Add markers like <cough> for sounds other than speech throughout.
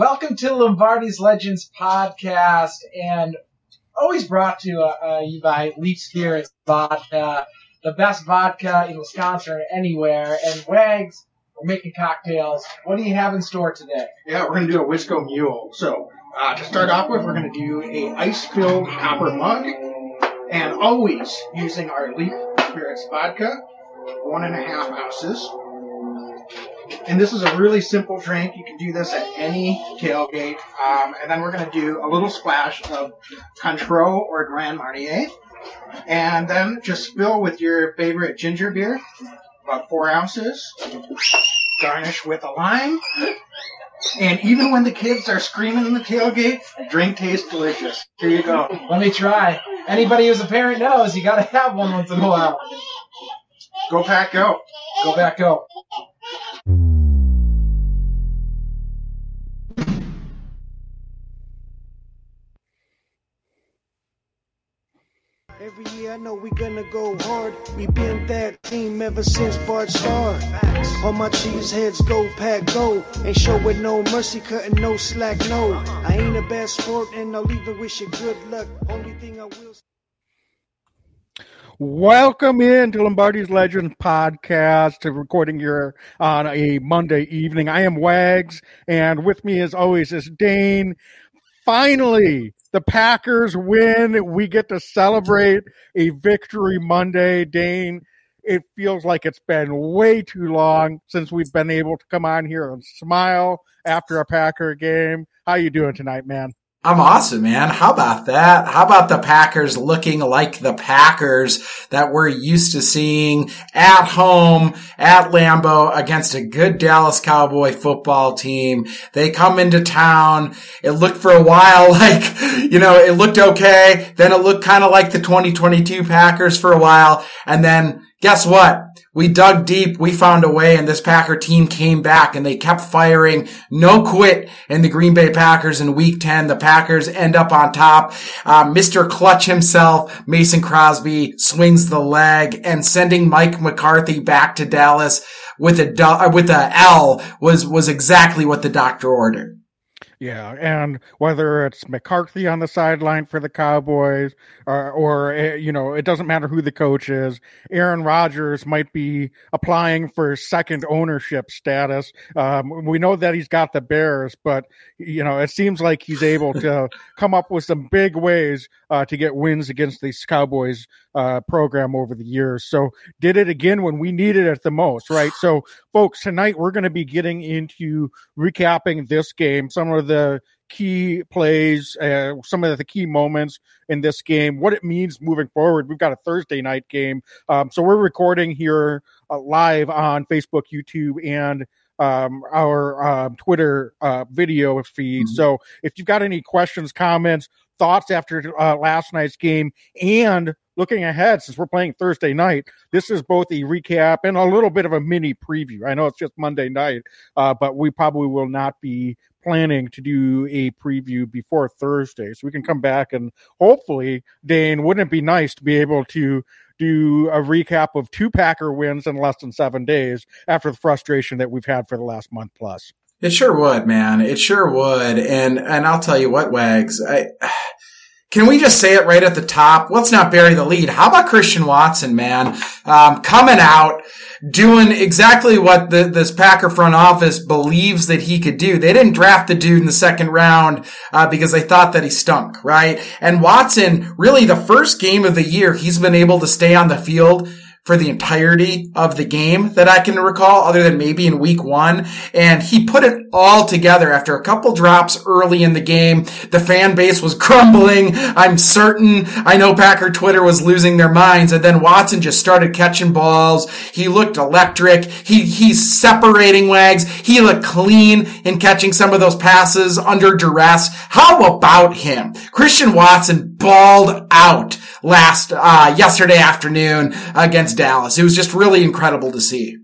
Welcome to Lombardi's Legends podcast, and always brought to uh, uh, you by Leap Spirits Vodka, the best vodka in Wisconsin or anywhere. And Wags, we're making cocktails. What do you have in store today? Yeah, we're going to do a Wisco Mule. So, uh, to start off with, we're going to do a ice-filled copper mug, and always using our Leap Spirits vodka, one and a half ounces. And this is a really simple drink. You can do this at any tailgate. Um, and then we're going to do a little splash of Cointreau or Grand Marnier. And then just fill with your favorite ginger beer, about four ounces. Garnish with a lime. And even when the kids are screaming in the tailgate, drink tastes delicious. Here you go. Let me try. Anybody who's a parent knows you got to have one once in a while. Go pack, go. Go back, go. Every year I know we gonna go hard. We been that team ever since Bart started. All my cheese heads go pack go. Ain't showing no mercy, cutting no slack, no. I ain't a bad sport and I'll even wish you good luck. Only thing I will Welcome in to Lombardi's Legends podcast, recording here on a Monday evening. I am Wags, and with me, as always, is Dane. Finally, the Packers win. We get to celebrate a victory Monday. Dane, it feels like it's been way too long since we've been able to come on here and smile after a Packer game. How you doing tonight, man? I'm awesome, man. How about that? How about the Packers looking like the Packers that we're used to seeing at home at Lambeau against a good Dallas Cowboy football team? They come into town. It looked for a while <laughs> like, you know, it looked okay. Then it looked kind of like the 2022 Packers for a while. And then guess what? We dug deep. We found a way and this Packer team came back and they kept firing. No quit in the Green Bay Packers in week 10. The Packers end up on top. Uh, Mr. Clutch himself, Mason Crosby swings the leg and sending Mike McCarthy back to Dallas with a, uh, with a L was, was exactly what the doctor ordered. Yeah, and whether it's McCarthy on the sideline for the Cowboys, or, or eh, you know, it doesn't matter who the coach is. Aaron Rodgers might be applying for second ownership status. Um, we know that he's got the Bears, but you know, it seems like he's able to <laughs> come up with some big ways uh, to get wins against these Cowboys uh, program over the years. So did it again when we needed it the most, right? So, folks, tonight we're going to be getting into recapping this game, some of the key plays, uh, some of the key moments in this game, what it means moving forward. We've got a Thursday night game, um, so we're recording here uh, live on Facebook, YouTube, and um, our uh, Twitter uh, video feed. Mm-hmm. So if you've got any questions, comments, thoughts after uh, last night's game, and looking ahead, since we're playing Thursday night, this is both a recap and a little bit of a mini preview. I know it's just Monday night, uh, but we probably will not be planning to do a preview before Thursday. So we can come back and hopefully, Dane, wouldn't it be nice to be able to do a recap of two Packer wins in less than seven days after the frustration that we've had for the last month plus? It sure would, man. It sure would. And and I'll tell you what, Wags, I can we just say it right at the top? Let's not bury the lead. How about Christian Watson, man? Um, coming out, doing exactly what the, this Packer front office believes that he could do. They didn't draft the dude in the second round, uh, because they thought that he stunk, right? And Watson, really the first game of the year, he's been able to stay on the field for the entirety of the game that I can recall, other than maybe in week one. And he put it all together after a couple drops early in the game. The fan base was <laughs> crumbling. I'm certain. I know Packer Twitter was losing their minds. And then Watson just started catching balls. He looked electric. He, he's separating wags. He looked clean in catching some of those passes under duress. How about him? Christian Watson balled out last, uh, yesterday afternoon against Dallas. It was just really incredible to see.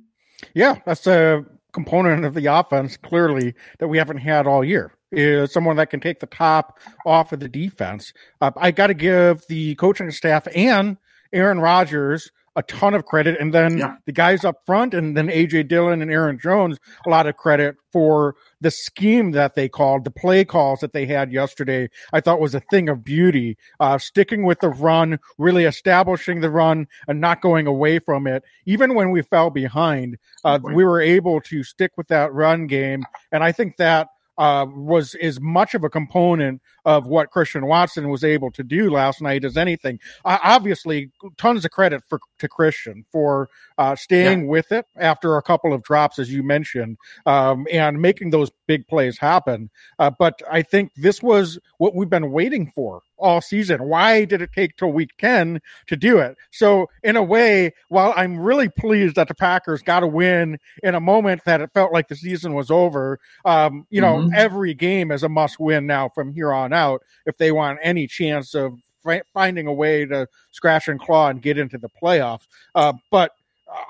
Yeah, that's a component of the offense clearly that we haven't had all year. Is someone that can take the top off of the defense. Uh, I got to give the coaching staff and Aaron Rodgers a ton of credit. And then Yeah. the guys up front, and then AJ Dillon and Aaron Jones, a lot of credit for the scheme that they called, the play calls that they had yesterday. I thought was a thing of beauty. Uh, sticking with the run, really establishing the run, and not going away from it. Even when we fell behind, uh, we were able to stick with that run game, and I think that uh, was as much of a component of what Christian Watson was able to do last night as anything. Uh, obviously, tons of credit for to Christian for uh, staying with it after a couple of drops, as you mentioned, um, and making those big plays happen. Uh, but I think this was what we've been waiting for all season. Why did it take till week 10 to do it? So, in a way, while I'm really pleased that the Packers got a win in a moment that it felt like the season was over, um, you know, Mhm. every game is a must win now from here on out if they want any chance of fi- finding a way to scratch and claw and get into the playoffs. Uh, but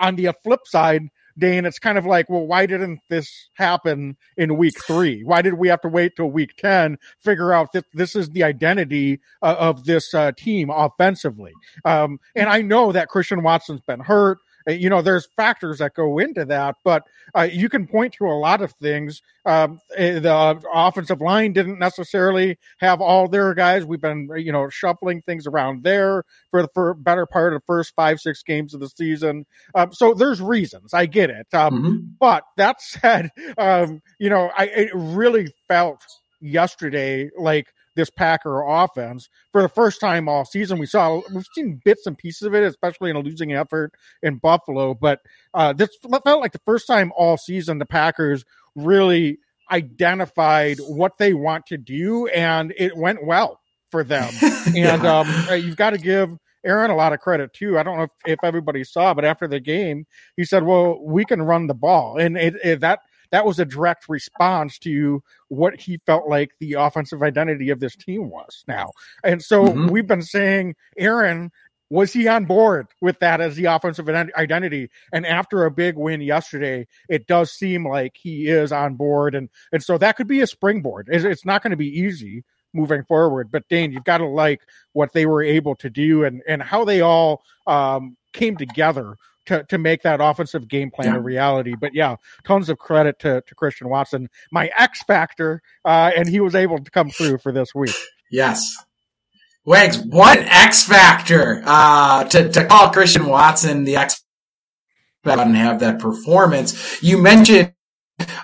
on the flip side, Dane, it's kind of like, well, why didn't this happen in week three? Why did we have to wait till week 10, figure out that this is the identity uh, of this uh, team offensively? Um, and I know that Christian Watson's been hurt. Uh, You know, there's factors that go into that, but uh, you can point to a lot of things. Um, eh, the offensive line didn't necessarily have all their guys. We've been, you know, shuffling things around there for the for better part of the first five, six games of the season. Um, so there's reasons. I get it. Um, Mhm. but that <laughs> said, um, you know, I it really felt yesterday like this Packer offense for the first time all season. We saw we've seen bits and pieces of it, especially in a losing effort in Buffalo. But uh, this felt like the first time all season the Packers really identified what they want to do, and it went well for them. <laughs> And um, you've got to give Aaron a lot of credit too. I don't know if, if everybody saw, but after the game, he said, "Well, we can run the ball," and it, it, that that was a direct response to what he felt like the offensive identity of this team was now. And so Mhm. we've been saying, Aaron. Was he on board with that as the offensive identity? And after a big win yesterday, it does seem like he is on board, and and so that could be a springboard. It's, it's not going to be easy moving forward, but Dane, you've got to like what they were able to do and and how they all um, came together to, to make that offensive game plan Yeah. a reality. But yeah, tons of credit to, to Christian Watson, my X factor, uh, and he was able to come through for this week. Yes. Wags, one X factor uh, to, to call Christian Watson the X factor and have that performance. You mentioned,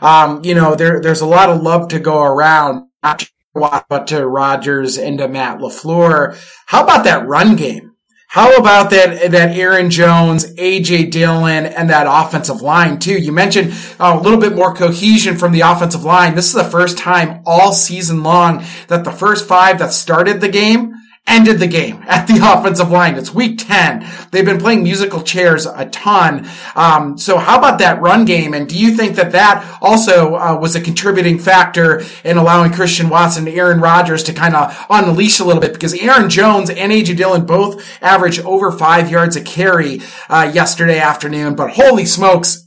um, you know, there, there's a lot of love to go around, not to Watt, but to Rodgers and to Matt LaFleur. How about that run game? How about that, that Aaron Jones, AJ Dillon, and that offensive line too? You mentioned uh, a little bit more cohesion from the offensive line. This is the first time all season long that the first five that started the game ended the game <laughs> at the offensive line. It's week 10. They've been playing musical chairs a ton. Um, so how about that run game? And do you think that that also uh, was a contributing factor in allowing Christian Watson and Aaron Rodgers to kind of unleash a little bit? Because Aaron Jones and AJ Dillon both averaged over five yards a carry uh, yesterday afternoon. But holy smokes,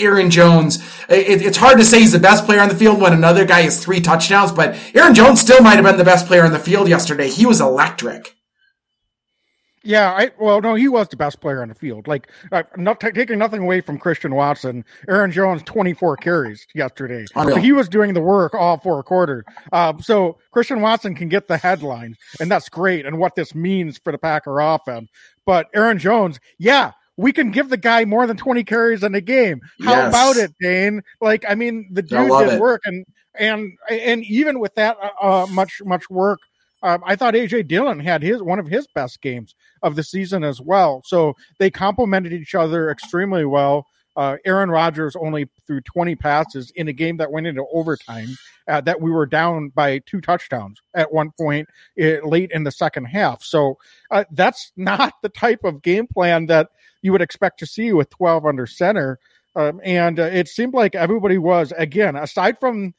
Aaron Jones, it, it's hard to say he's the best player on the field when another guy has three touchdowns, but Aaron Jones still might have been the best player on the field yesterday. He was electric. Yeah, I well, no, he was the best player on the field. Like, uh, not t- taking nothing away from Christian Watson, Aaron Jones, twenty four carries yesterday. Unreal. So he was doing the work all four quarters. Um, so Christian Watson can get the headlines, and that's great. And what this means for the Packer offense. But Aaron Jones, yeah, we can give the guy more than twenty carries in a game. How Yes. about it, Dane? Like, I mean, the dude did it. work, and and and even with that uh, uh, much much work. Um, I thought AJ Dillon had his one of his best games of the season as well. So they complemented each other extremely well. Uh, Aaron Rodgers only threw 20 passes in a game that went into overtime. Uh, that we were down by two touchdowns at one point uh, late in the second half. So uh, that's <laughs> not the type of game plan that you would expect to see with 12 under center. Um, and uh, it seemed like everybody was again, aside from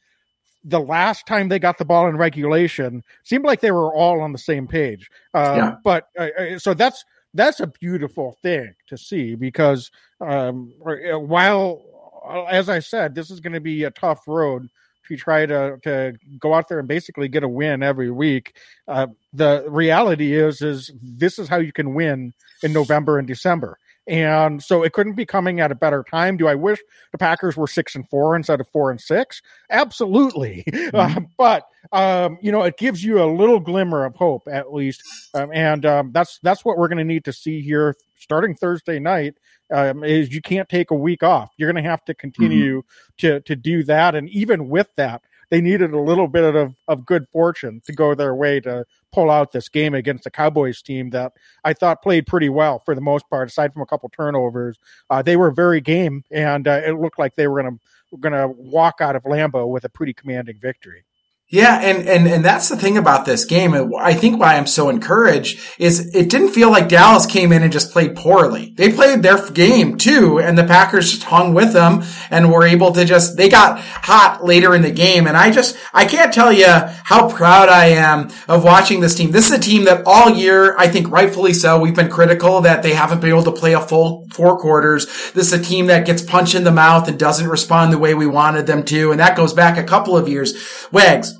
the last time they got the ball in regulation, seemed like they were all on the same page. Um, Yeah. But uh, uh, so that's that's a beautiful thing to see because um, while, uh, as I said, this is going to be a tough road to try to to go out there and basically get a win every week. Uh, the reality is is this is how you can win in November and December. And so it couldn't be coming at a better time. Do I wish the Packers were six and four instead of four and six? Absolutely. <laughs> Mm-hmm. Uh, but um, you know, it gives you a little glimmer of hope at least. Um, and um, that's that's what we're going to need to see here starting Thursday night. Um, is you can't take a week off. You're going to have to continue mm-hmm. to to do that. And even with that, they needed a little bit of, of good fortune to go their way to pull out this game against the Cowboys team that I thought played pretty well for the most part, aside from a couple turnovers. Uh, they were very game, and uh, it looked like they were going to going to walk out of Lambeau with a pretty commanding victory. Yeah, and, and, and that's the thing about this game. I think why I'm so encouraged is it didn't feel like Dallas came in and just played poorly. They played their game too, and the Packers just hung with them and were able to just, they got hot later in the game. And I just, I can't tell you how proud I am of watching this team. This is a team that all year, I think rightfully so, we've been critical that they haven't been able to play a full four quarters. This is a team that gets punched in the mouth and doesn't respond the way we wanted them to. And that goes back a couple of years. Wags,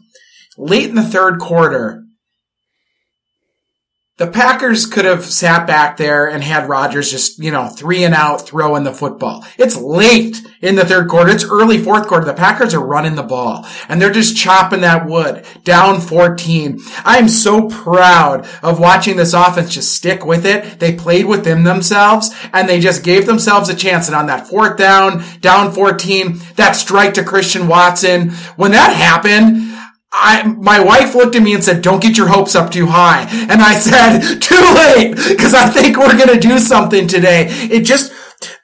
late in the third quarter, the Packers could have sat back there and had Rodgers just, you know, three and out throwing the football. It's late in the third quarter. It's early fourth quarter. The Packers are running the ball and they're just chopping that wood down 14. I am so proud of watching this offense just stick with it. They played within themselves and they just gave themselves a chance. And on that fourth down, down 14, that strike to Christian Watson, when that happened, I, my wife looked at me and said, don't get your hopes up too high. And I said, too late, because I think we're going to do something today. It just,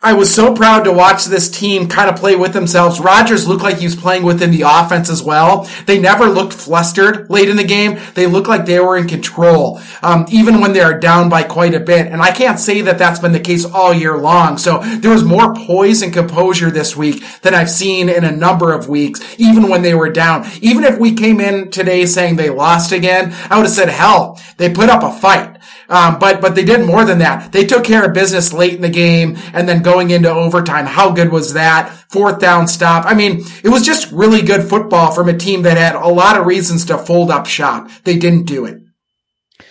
I was so proud to watch this team kind of play with themselves. Rodgers looked like he was playing within the offense as well. They never looked flustered late in the game. They looked like they were in control, um, even when they are down by quite a bit. And I can't say that that's been the case all year long. So there was more poise and composure this week than I've seen in a number of weeks, even when they were down. Even if we came in today saying they lost again, I would have said, hell, they put up a fight. Um, but but they did more than that. They took care of business late in the game and then going into overtime. How good was that? Fourth down stop. I mean, it was just really good football from a team that had a lot of reasons to fold up shop. They didn't do it.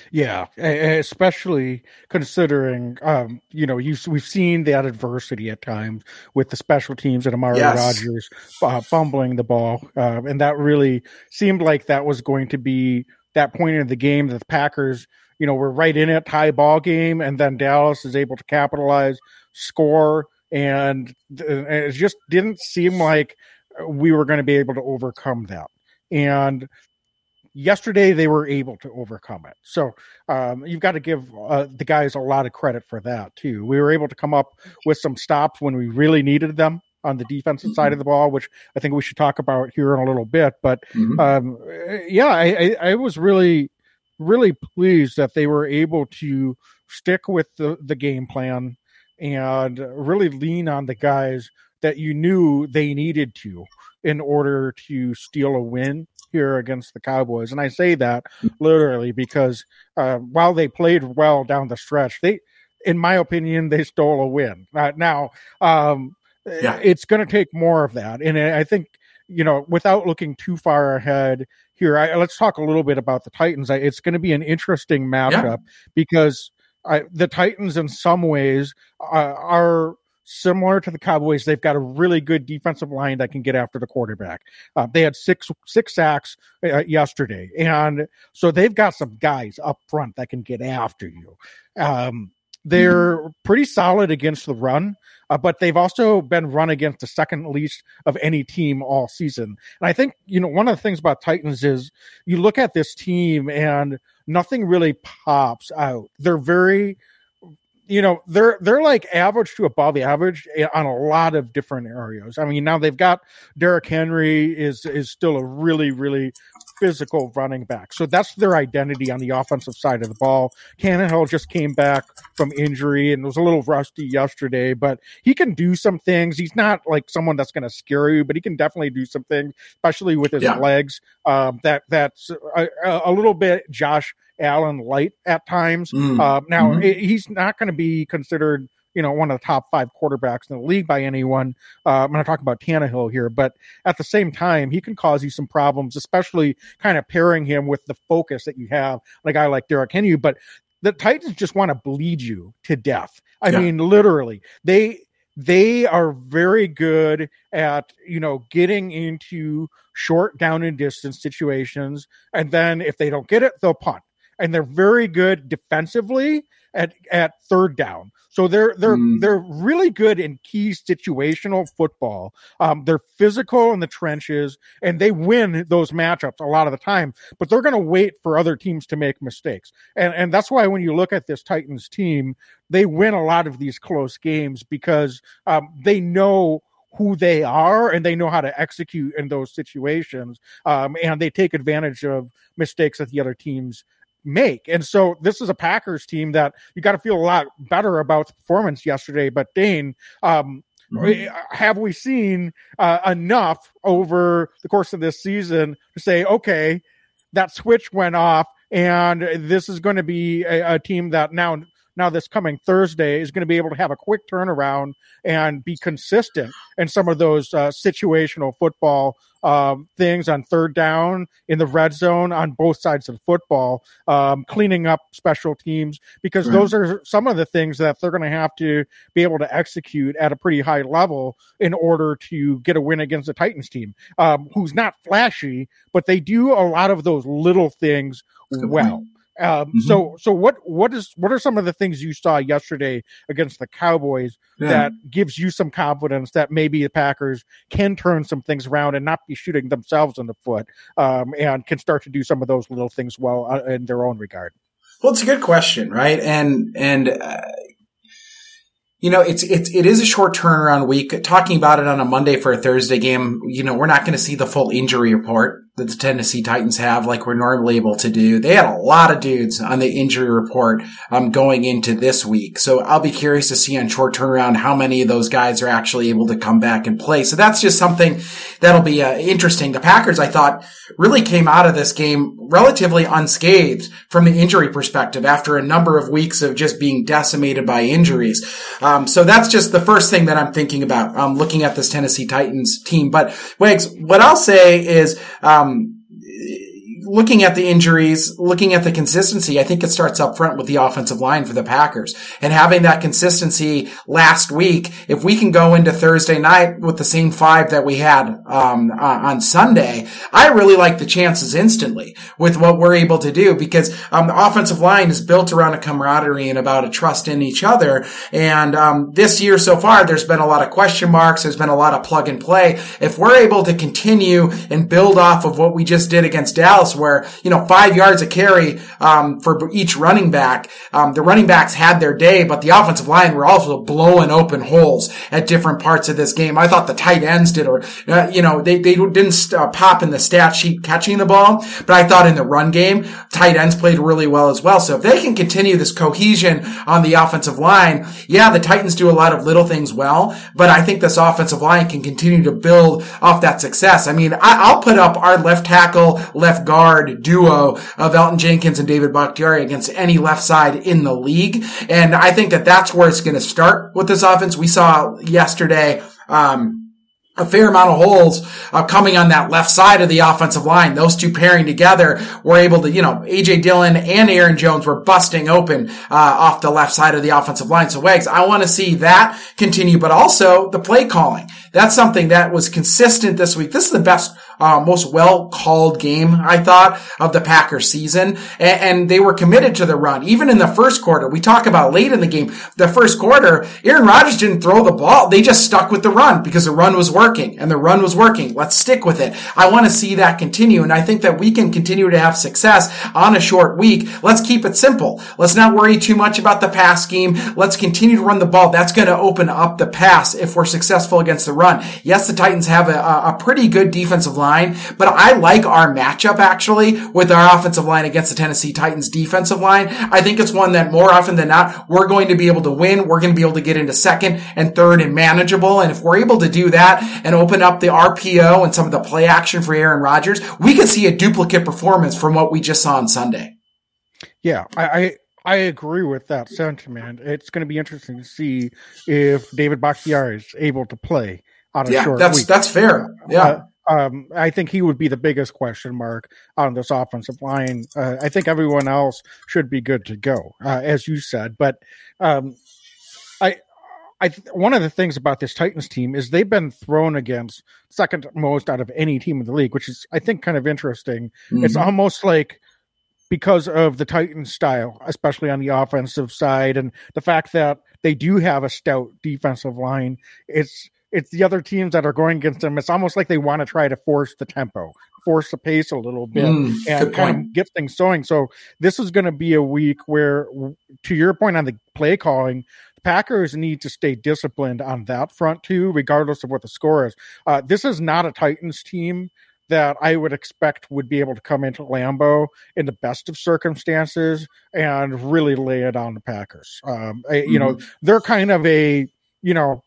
Yeah, especially considering, um, you know, we've seen that adversity at times with the special teams and Amari yes. Rodgers uh, fumbling the ball, uh, and that really seemed like that was going to be that point in the game that the Packers you know, we're right in it, tie ball game, and then Dallas is able to capitalize, score, and it just didn't seem like we were going to be able to overcome that. And yesterday they were able to overcome it. So um, you've got to give uh, the guys a lot of credit for that too. We were able to come up with some stops when we really needed them on the defensive side of the ball, which I think we should talk about here in a little bit. But mm-hmm. um, yeah, I, I, I was really really pleased that they were able to stick with the, the game plan and really lean on the guys that you knew they needed to in order to steal a win here against the Cowboys. And I say that literally because uh, while they played well down the stretch, they, in my opinion, they stole a win. Uh, now, um, yeah. it's going to take more of that. And I think, you know, without looking too far ahead, here. I, let's talk a little bit about the Titans. I, it's going to be an interesting matchup yeah. because I, the Titans, in some ways, uh, are similar to the Cowboys. They've got a really good defensive line that can get after the quarterback. Uh, they had six six sacks uh, yesterday, and so they've got some guys up front that can get after you. Um, they're mm-hmm. pretty solid against the run, uh, but they've also been run against the second least of any team all season. And I think, you know, one of the things about Titans is you look at this team and nothing really pops out. They're very you know they're they're like average to above average on a lot of different areas. I mean, now they've got Derrick Henry is is still a really really physical running back. So that's their identity on the offensive side of the ball. Tannehill just came back from injury and was a little rusty yesterday, but he can do some things. He's not like someone that's going to scare you, but he can definitely do some things, especially with his yeah. legs. Um, that that's a, a little bit Josh Allen light at times. Mm. Uh, now mm-hmm. he's not going to be considered you know, one of the top five quarterbacks in the league by anyone. Uh, I'm going to talk about Tannehill here, but at the same time, he can cause you some problems, especially kind of pairing him with the focus that you have on a guy like Derrick Henry. But the Titans just want to bleed you to death. I Yeah. mean, literally, they they are very good at you know getting into short down and distance situations, and then if they don't get it, they'll punt. And they're very good defensively at at third down. So they're they're Mm. they're really good in key situational football. Um, they're physical in the trenches, and they win those matchups a lot of the time. But they're going to wait for other teams to make mistakes, and and that's why when you look at this Titans team, they win a lot of these close games because um, they know who they are and they know how to execute in those situations, um, and they take advantage of mistakes that the other teams make. And so this is a Packers team that you got to feel a lot better about the performance yesterday. But Dane, um, Mhm. have we seen uh, enough over the course of this season to say, okay, that switch went off, and this is going to be a, a team that now now this coming Thursday is going to be able to have a quick turnaround and be consistent in some of those uh, situational football um, things on third down in the red zone on both sides of the football, um, cleaning up special teams because Right. those are some of the things that they're going to have to be able to execute at a pretty high level in order to get a win against the Titans team, um, who's not flashy, but they do a lot of those little things well. Um, Mhm. So, so what what is what are some of the things you saw yesterday against the Cowboys Yeah. that gives you some confidence that maybe the Packers can turn some things around and not be shooting themselves in the foot, um, and can start to do some of those little things well uh, in their own regard? Well, it's a good question, right? And and uh, you know, it's it's it is a short turnaround week. Talking about it on a Monday for a Thursday game, you know, we're not going to see the full injury report that the Tennessee Titans have, like we're normally able to do. They had a lot of dudes on the injury report um, going into this week, so I'll be curious to see on short turnaround how many of those guys are actually able to come back and play. So that's just something that'll be uh, interesting. The Packers, I thought, really came out of this game relatively unscathed from the injury perspective after a number of weeks of just being decimated by injuries. Um, so that's just the first thing that I'm thinking about, um, looking at this Tennessee Titans team. But Wags, what I'll say is, um, um, looking at the injuries, looking at the consistency, I think it starts up front with the offensive line for the Packers and having that consistency last week. If we can go into Thursday night with the same five that we had, um, on Sunday, I really like the chances instantly with what we're able to do because, um, the offensive line is built around a camaraderie and about a trust in each other. And, um, this year so far, there's been a lot of question marks. There's been a lot of plug and play. If we're able to continue and build off of what we just did against Dallas, where, you know, five yards a carry, um, for each running back, um, the running backs had their day, but the offensive line were also blowing open holes at different parts of this game. I thought the tight ends did, or, uh, you know, they, they didn't uh, pop in the stat sheet catching the ball, but I thought in the run game, tight ends played really well as well. So if they can continue this cohesion on the offensive line, yeah, the Titans do a lot of little things well, but I think this offensive line can continue to build off that success. I mean, I, I'll put up our left tackle, left guard duo of Elgton Jenkins and David Bakhtiari against any left side in the league. And I think that that's where it's going to start with this offense. We saw yesterday, um, a fair amount of holes uh, coming on that left side of the offensive line. Those two pairing together were able to, you know, AJ Dillon and Aaron Jones were busting open uh, off the left side of the offensive line. So Wags, I want to see that continue, but also the play calling. That's something that was consistent this week. This is the best, uh, most well called game I thought of the Packers season, and, and they were committed to the run. Even in the first quarter, we talk about late in the game, the first quarter, Aaron Rodgers didn't throw the ball. They just stuck with the run because the run was working and the run was working. Let's stick with it. I want to see that continue. And I think that we can continue to have success on a short week. Let's keep it simple. Let's not worry too much about the pass scheme. Let's continue to run the ball. That's going to open up the pass if we're successful against the run. Yes, the Titans have a, a pretty good defensive line, but I like our matchup actually with our offensive line against the Tennessee Titans defensive line. I think it's one that more often than not, we're going to be able to win. We're going to be able to get into second and third and manageable. And if we're able to do that and open up the RPO and some of the play action for Aaron Rodgers, we could see a duplicate performance from what we just saw on Sunday. Yeah, I, I I agree with that sentiment. It's going to be interesting to see if David Bakhtiari is able to play on a Yeah, short that's week. that's fair. Yeah. Uh, Um, I think he would be the biggest question mark on this offensive line. Uh, I think everyone else should be good to go, uh, as you said. But um, I, I one of the things about this Titans team is they've been thrown against second most out of any team in the league, which is I think kind of interesting. Mm-hmm. It's almost like because of the Titans style, especially on the offensive side, and the fact that they do have a stout defensive line. It's it's the other teams that are going against them. It's almost like they want to try to force the tempo, force the pace a little bit, mm, and kind of get things going. So this is going to be a week where, to your point on the play calling, the Packers need to stay disciplined on that front too, regardless of what the score is. Uh, this is not a Titans team that I would expect would be able to come into Lambeau in the best of circumstances and really lay it on the Packers. Um, mm-hmm. You know, mm-hmm. they're kind of a, you know,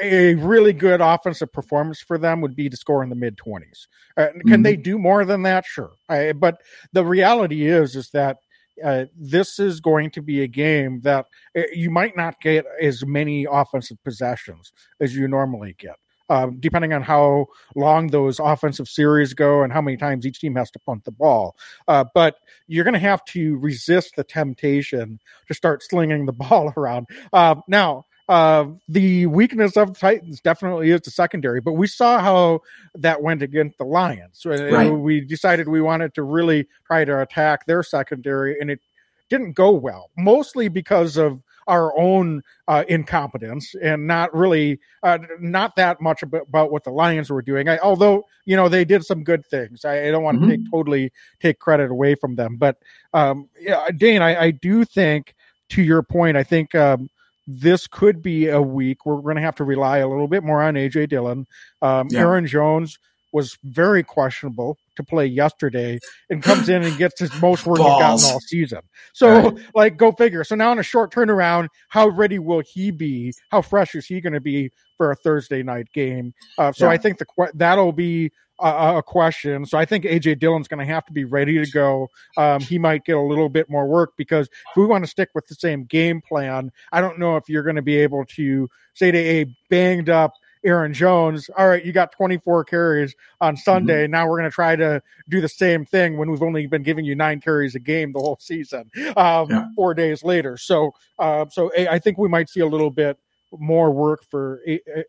a really good offensive performance for them would be to score in the mid 20s. Uh, can mm-hmm. they do more than that? Sure. I, but the reality is, is that uh, this is going to be a game that uh, you might not get as many offensive possessions as you normally get um, depending on how long those offensive series go and how many times each team has to punt the ball. Uh, but you're going to have to resist the temptation to start slinging the <laughs> ball around. Uh, now, uh, the weakness of the Titans definitely is the secondary, but we saw how that went against the Lions. Right. We decided we wanted to really try to attack their secondary, and it didn't go well, mostly because of our own uh, incompetence and not really uh, not that much about, what the Lions were doing. I, although you know they did some good things. I, I don't want to mm-hmm. take totally take credit away from them, but um, yeah, Dane, I, I, do think to your point, I think. Um, this could be a week where we're going to have to rely a little bit more on AJ Dillon. Um, yeah. Aaron Jones was very questionable to play yesterday and comes in and gets his most work he's gotten all season. So, right. like, go figure. So now in a short turnaround, how ready will he be? How fresh is he going to be for a Thursday night game? Uh, so yeah. I think the that'll be a, a, question. So I think AJ Dillon's going to have to be ready to go. Um, he might get a little bit more work because if we want to stick with the same game plan, I don't know if you're going to be able to say to a banged up Aaron Jones, all right, you got 24 carries on Sunday. Mm-hmm. Now we're going to try to do the same thing when we've only been giving you nine carries a game the whole season, um, yeah. four days later. So, uh, so I think we might see a little bit more work for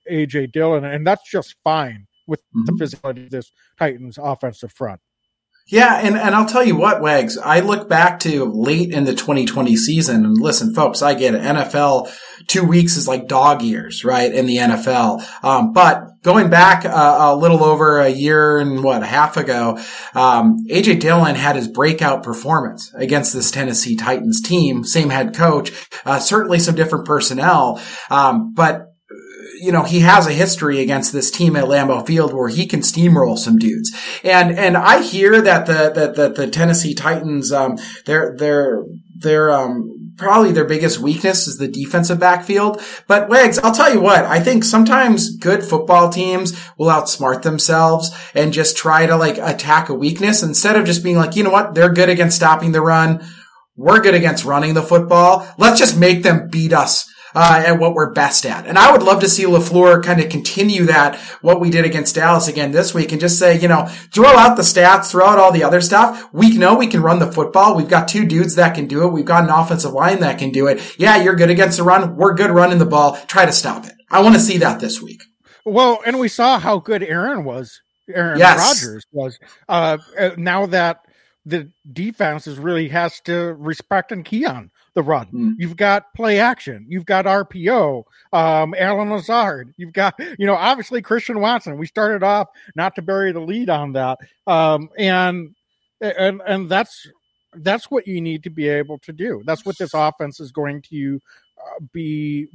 AJ Dillon, and that's just fine with mm-hmm. the physicality of this Titans offensive front. Yeah, and, and I'll tell you what, Wags, I look back to late in the 2020 season and listen, folks, I get it. NFL two weeks is like dog years, right? In the NFL. Um, but going back a, a, little over a year and what, a half ago, um, AJ Dillon had his breakout performance against this Tennessee Titans team. Same head coach, uh, certainly some different personnel. Um, but you know, he has a history against this team at Lambeau Field where he can steamroll some dudes. And, and I hear that the, that, that the Tennessee Titans, um, they're, they're, they're, um, probably their biggest weakness is the defensive backfield. But Wags, I'll tell you what, I think sometimes good football teams will outsmart themselves and just try to like attack a weakness instead of just being like, you know what, they're good against stopping the run. We're good against running the football. Let's just make them beat us uh, at what we're best at. And I would love to see LaFleur kind of continue that, what we did against Dallas again this week and just say, you know, throw out the stats, throw out all the other stuff. We know we can run the football. We've got two dudes that can do it. We've got an offensive line that can do it. Yeah, you're good against the run. We're good running the ball. Try to stop it. I want to see that this week. Well, and we saw how good Aaron was. Aaron yes. Rodgers was. Uh, now that the defense is really has to respect and key on the run. Mm. You've got play action. You've got RPO. Um, Allen Lazard. You've got, you know, obviously Christian Watson. We started off not to bury the lead on that. Um, and, and, and that's, that's what you need to be able to do. That's what this offense is going to uh, be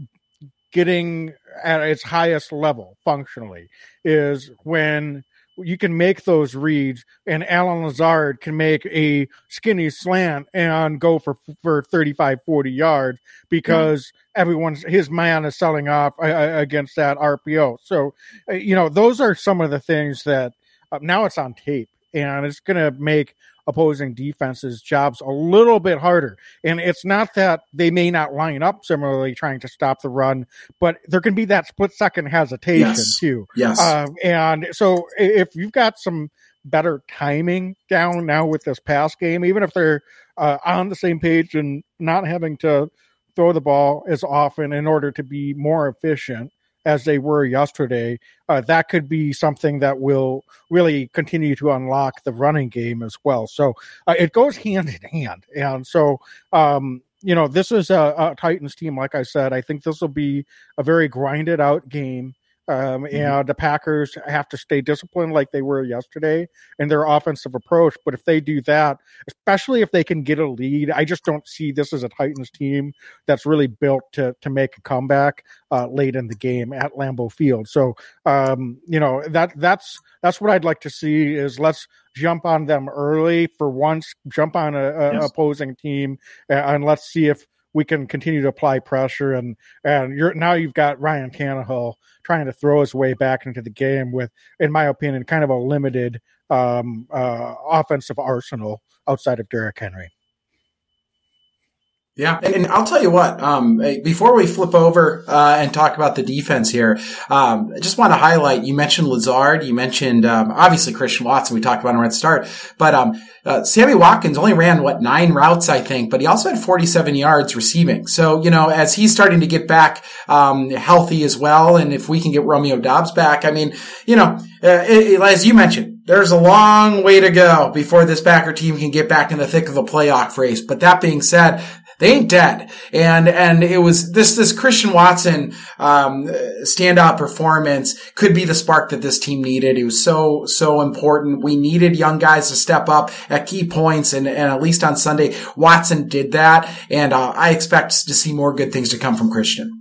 getting at its highest level functionally is when you can make those reads, and Allen Lazard can make a skinny slant and go for for 35, 40 yards because yeah. everyone's his man is selling off uh, uh against that RPO. So, uh, you know, those are some of the things that uh, now it's on tape and it's going to make opposing defenses' jobs a little bit harder. And it's not that they may not line up similarly trying to stop the run, but there can be that split second hesitation Yes. too. Yes. Um, and so if you've got some better timing down now with this pass game, even if they're uh, on the same page and not having to throw the ball as often in order to be more efficient as they were yesterday, uh, that could be something that will really continue to unlock the running game as well. So uh, it goes hand in hand. And so, um, you know, this is a, a Titans team, like I said. I think this will be a very grinded out game. Um, and the Packers have to stay disciplined like they were yesterday in their offensive approach. But if they do that, especially if they can get a lead, I just don't see this as a Titans team that's really built to to make a comeback uh, late in the game at Lambeau Field. So um, you know that that's that's what I'd like to see is let's jump on them early for once, jump on a, a Yes. opposing team, and let's see if we can continue to apply pressure and and you're now you've got Ryan Tannehill trying to throw his way back into the game with, in my opinion, kind of a limited um, uh, offensive arsenal outside of Derrick Henry. Yeah, and, I'll tell you what. Um, before we flip over uh, and talk about the defense here, um, I just want to highlight. You mentioned Lazard. You mentioned um, obviously Christian Watson. We talked about him at the start, but um, uh, Sammy Watkins only ran what nine routes, I think, but he also had 47 yards receiving. So you know, as he's starting to get back um, healthy as well, and if we can get Romeo Doubs back, I mean, you know, uh, it, it- as you mentioned, there's a long way to go before this Packer team can get back in the thick of a playoff race. But that being said, they ain't dead. And, and it was this, this Christian Watson, um, standout performance could be the spark that this team needed. It was so, so important. We needed young guys to step up at key points. And, and at least on Sunday, Watson did that. And, uh, I expect to see more good things to come from Christian.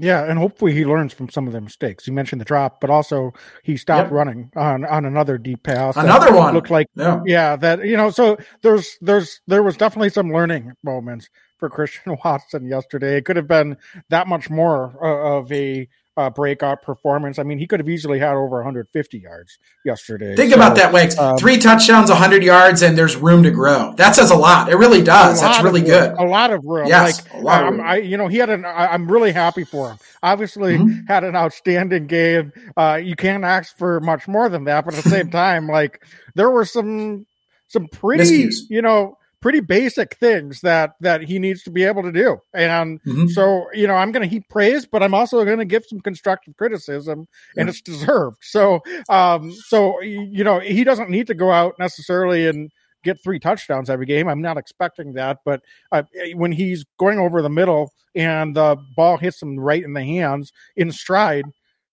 Yeah, and hopefully he learns from some of the mistakes. You mentioned the drop, but also he stopped Yep. running on on another deep pass. Another one. looked like Yeah. yeah that you know. So there's there's there was definitely some learning moments for Christian <laughs> Watson yesterday. It could have been that much more uh, of a uh, breakout performance. I mean, he could have easily had over 150 yards yesterday. Think So, about that, Wags. um, Three touchdowns, 100 yards, and there's room to grow. That says a lot. It really does. That's really of good. A lot of room. Yes, like a lot um, room. I, you know, he had an. I, I'm really happy for him. Obviously, Mhm. had an outstanding game. Uh, you can't ask for much more than that, but at the same <laughs> time, like there were some some pretty, Miscues. you know, pretty basic things that that he needs to be able to do. And Mhm. so, you know, I'm going to heap praise, but I'm also going to give some constructive criticism, and Yeah. it's deserved. So, um, so you know, he doesn't need to go out necessarily and get three touchdowns every game. I'm not expecting that, but uh, when he's going over the middle and the ball hits him right in the hands in stride,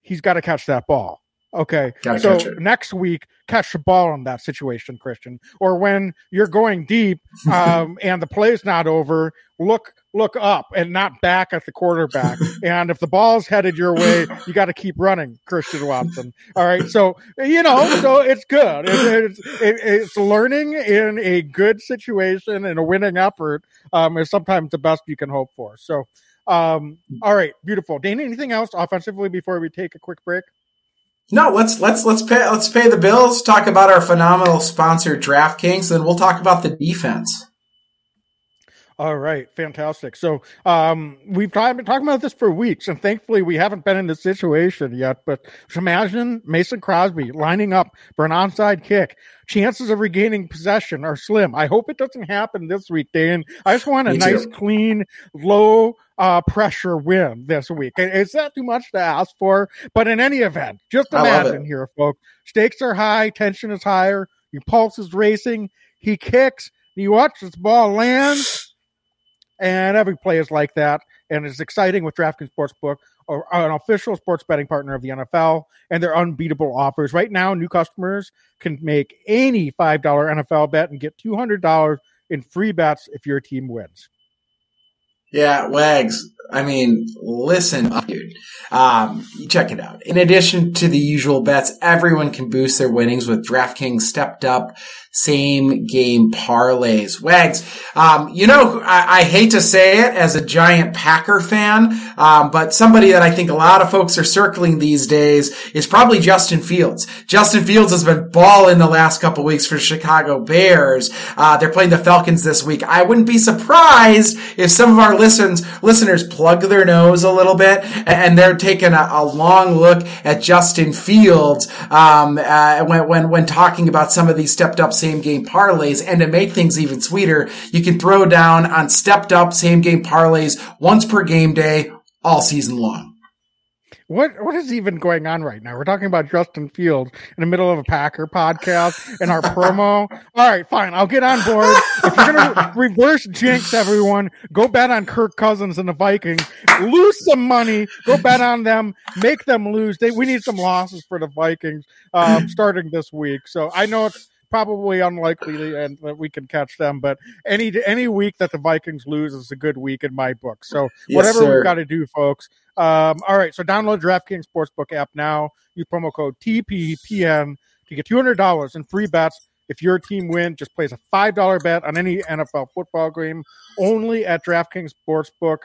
he's got to catch that ball. Okay. Gotta so next week, catch the ball in that situation, Christian. Or when you're going deep <laughs> um, and the play's not over, look look up and not back at the quarterback. <laughs> and if the ball's headed your way, you got to keep running, Christian Watson. All right. So you know, so it's good. It, it's it, it's learning in a good situation and a winning effort um, is sometimes the best you can hope for. So. Um, all right, beautiful. Dana, anything else offensively before we take a quick break? No, let's let's let's pay let's pay the bills. Talk about our phenomenal sponsor, DraftKings, then we'll talk about the defense. All right, fantastic. So um, we've t- been talking about this for weeks, and thankfully we haven't been in this situation yet. But just imagine Mason Crosby lining up for an onside kick. Chances of regaining possession are slim. I hope it doesn't happen this week, Dan. I just want a Me nice, too. clean, low uh, pressure win this week. Is that too much to ask for? But in any event, just imagine here, folks. Stakes are high, tension is higher, your pulse is racing. He kicks, you watch this ball lands and every play is like that. And it's exciting with DraftKings Sportsbook, or an official sports betting partner of the NFL, and their unbeatable offers. Right now, new customers can make any $5 NFL bet and get $200 in free bets if your team wins. Yeah, Wags. I mean, listen, dude. Um, check it out. In addition to the usual bets, everyone can boost their winnings with DraftKings stepped up same game parlays. Wags, um, you know, I, I, hate to say it as a giant Packer fan, um, but somebody that I think a lot of folks are circling these days is probably Justin Fields. Justin Fields has been balling the last couple weeks for Chicago Bears. Uh, they're playing the Falcons this week. I wouldn't be surprised if some of our listens, listeners plug their nose a little bit and they're taking a, a long look at Justin Fields, um, uh, when, when, when talking about some of these stepped up same game parlays. And to make things even sweeter, you can throw down on stepped up same game parlays once per game day all season long. What what is even going on right now? We're talking about Justin Fields in the middle of a Packer podcast and our promo. <laughs> All right, fine. I'll get on board. If you're gonna <laughs> reverse jinx everyone, go bet on Kirk Cousins and the Vikings. Lose some money. Go bet on them. Make them lose. They, we need some losses for the Vikings um, <laughs> starting this week. So I know it's probably unlikely and that we can catch them. But any any week that the Vikings lose is a good week in my book. So whatever yes, we've got to do, folks. Um, all right, so download DraftKings Sportsbook app now. Use promo code TPPN to get two hundred dollars in free bets. If your team wins, just place a five dollar bet on any NFL football game only at DraftKings Sportsbook.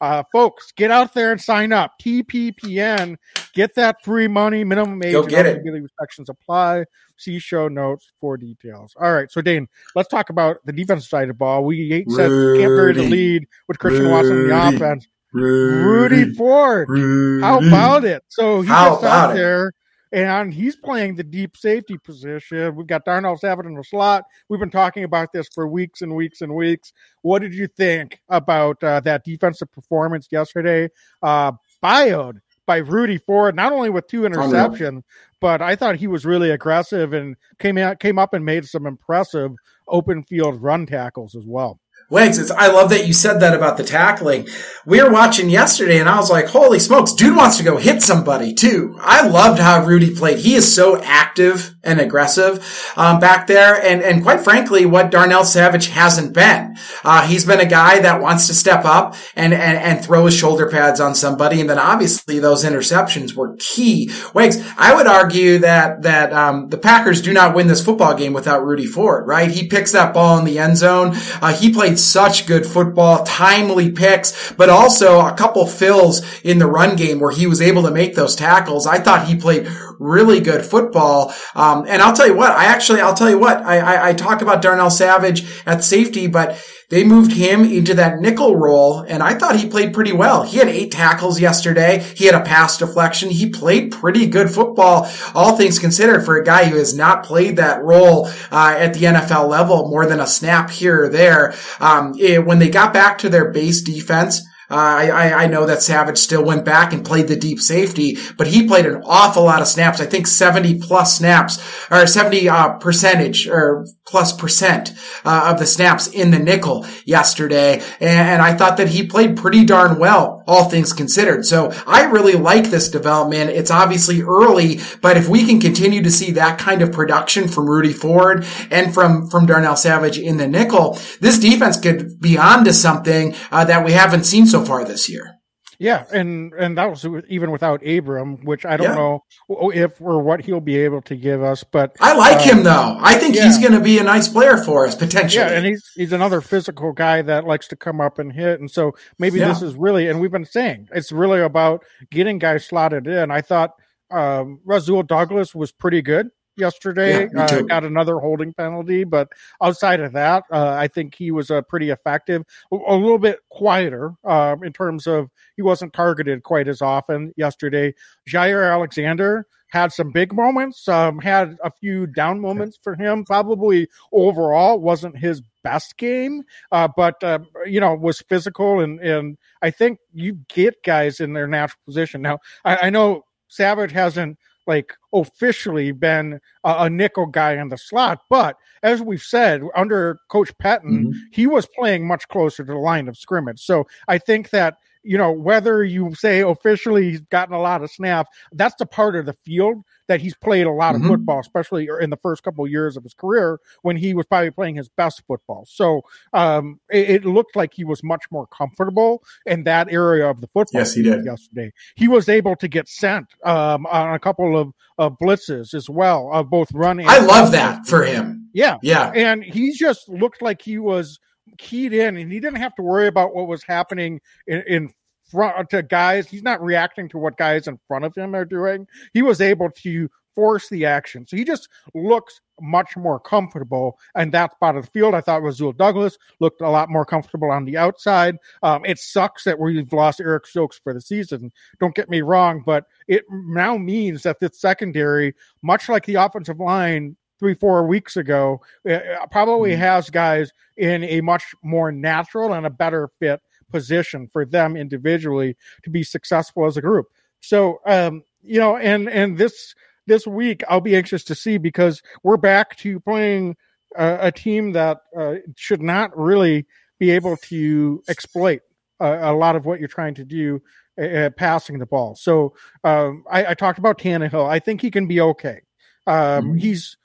Uh, folks, get out there and sign up. TPPN, get that free money. Minimum age Go get it. restrictions apply. See show notes for details. All right, so Dane, let's talk about the defensive side of the ball. We said can't bury the lead with Christian Rudy. Watson in the offense. Rudy, Rudy Ford, Rudy. how about it? So he gets out it? there and he's playing the deep safety position. We've got Darnell Savage in the slot. We've been talking about this for weeks and weeks and weeks. What did you think about uh, that defensive performance yesterday? Uh, bioed by Rudy Ford, not only with two interceptions, but I thought he was really aggressive and came out, came up and made some impressive open field run tackles as well. Wags, I love that you said that about the tackling. We were watching yesterday and I was like, holy smokes, dude wants to go hit somebody too. I loved how Rudy played. He is so active and aggressive, um, back there. And, and quite frankly, what Darnell Savage hasn't been. Uh, he's been a guy that wants to step up and, and, and throw his shoulder pads on somebody. And then obviously those interceptions were key. Wags, I would argue that, that, um, the Packers do not win this football game without Rudy Ford, right? He picks that ball in the end zone. Uh, he played such good football, timely picks, but also a couple fills in the run game where he was able to make those tackles. I thought he played really good football. Um, and I'll tell you what, I actually, I'll tell you what, I, I, I talk about Darnell Savage at safety, but they moved him into that nickel role, and I thought he played pretty well. He had eight tackles yesterday. He had a pass deflection. He played pretty good football, all things considered, for a guy who has not played that role uh, at the NFL level more than a snap here or there. Um, it, when they got back to their base defense, uh, I, I know that Savage still went back and played the deep safety, but he played an awful lot of snaps. I think 70 plus snaps or 70 uh, percentage or plus percent uh, of the snaps in the nickel yesterday. And, I thought that he played pretty darn well, all things considered. So I really like this development. It's obviously early, but if we can continue to see that kind of production from Rudy Ford and from, from Darnell Savage in the nickel, this defense could be on to something uh, that we haven't seen so far this year. Yeah, and and that was even without Abram, which I don't yeah. know if or what he'll be able to give us. But I like um, him though. I think yeah. he's going to be a nice player for us potentially. Yeah, and he's he's another physical guy that likes to come up and hit, and so maybe yeah. this is really. And we've been saying it's really about getting guys slotted in. I thought um, Rasul Douglas was pretty good yesterday. Yeah, uh, got another holding penalty, but outside of that, uh, I think he was uh, pretty effective. A, a little bit quieter um, in terms of he wasn't targeted quite as often yesterday. Jaire Alexander had some big moments, um, had a few down moments for him. Probably overall wasn't his best game, uh, but uh, you know was physical and and I think you get guys in their natural position. Now I, I know Savage hasn't like officially been a, a, nickel guy in the slot. But as we've said, under Coach Patton, mm-hmm. he was playing much closer to the line of scrimmage. So I think that you know, whether you say officially he's gotten a lot of snaps, that's the part of the field that he's played a lot of Mhm. football, especially in the first couple of years of his career when he was probably playing his best football. So um, it, it looked like he was much more comfortable in that area of the football. Yes, he did. Yesterday, he was able to get sent um, on a couple of, of blitzes as well, of both running. I love that for him. Yeah, Yeah. and he just looked like he was keyed in and he didn't have to worry about what was happening in, in front of to guys. He's not reacting to what guys in front of him are doing. He was able to force the action. So he just looks much more comfortable and that spot of the field. I thought Rasul douglas looked a lot more comfortable on the outside. Um, it sucks that we've lost eric stokes for the season. Don't get me wrong but it now means that this secondary much like the offensive line three four weeks ago uh, probably Mhm. has guys in a much more natural and a better fit position for them individually to be successful as a group so um you know and and this this week i'll be anxious to see because we're back to playing a, a team that uh, should not really be able to exploit a, a lot of what you're trying to do uh, passing the ball so um I, I talked about Tannehill. i think he can be okay um Mhm. he's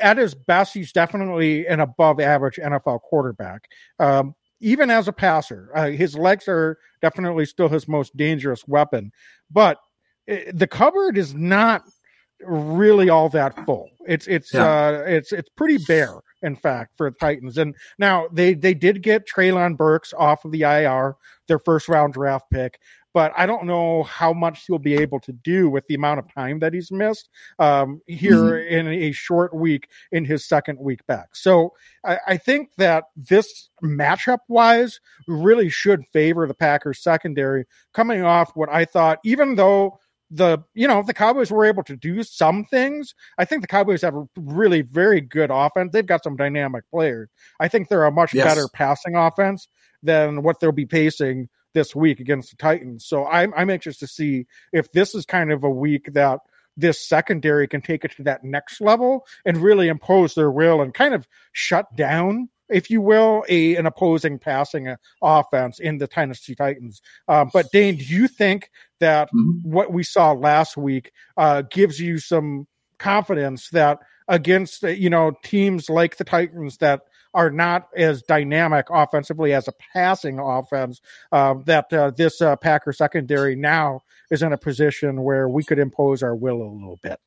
at his best, he's definitely an above average NFL quarterback. Um, even as a passer, uh, his legs are definitely still his most dangerous weapon. But uh, the cupboard is not really all that full. It's it's Yeah. uh, it's it's pretty bare, in fact, for the Titans. And now they they did get Treylon Burks off of the IR, their first round draft pick. But I don't know how much he'll be able to do with the amount of time that he's missed um, here in a short week in his second week back. So I, I think that this matchup wise really should favor the Packers secondary coming off what I thought, even though the you know the Cowboys were able to do some things. I think the Cowboys have a really very good offense. They've got some dynamic players. I think they're a much Yes. better passing offense than what they'll be facing this week against the Titans. So I'm I'm anxious to see if this is kind of a week that this secondary can take it to that next level and really impose their will and kind of shut down, if you will, a an opposing passing uh, offense in the Tennessee Titans. Um, but Dane, do you think that Mhm. what we saw last week uh, gives you some confidence that against uh, you know teams like the Titans that are not as dynamic offensively as a passing offense, uh, that uh, this uh, Packer secondary now is in a position where we could impose our will a little bit.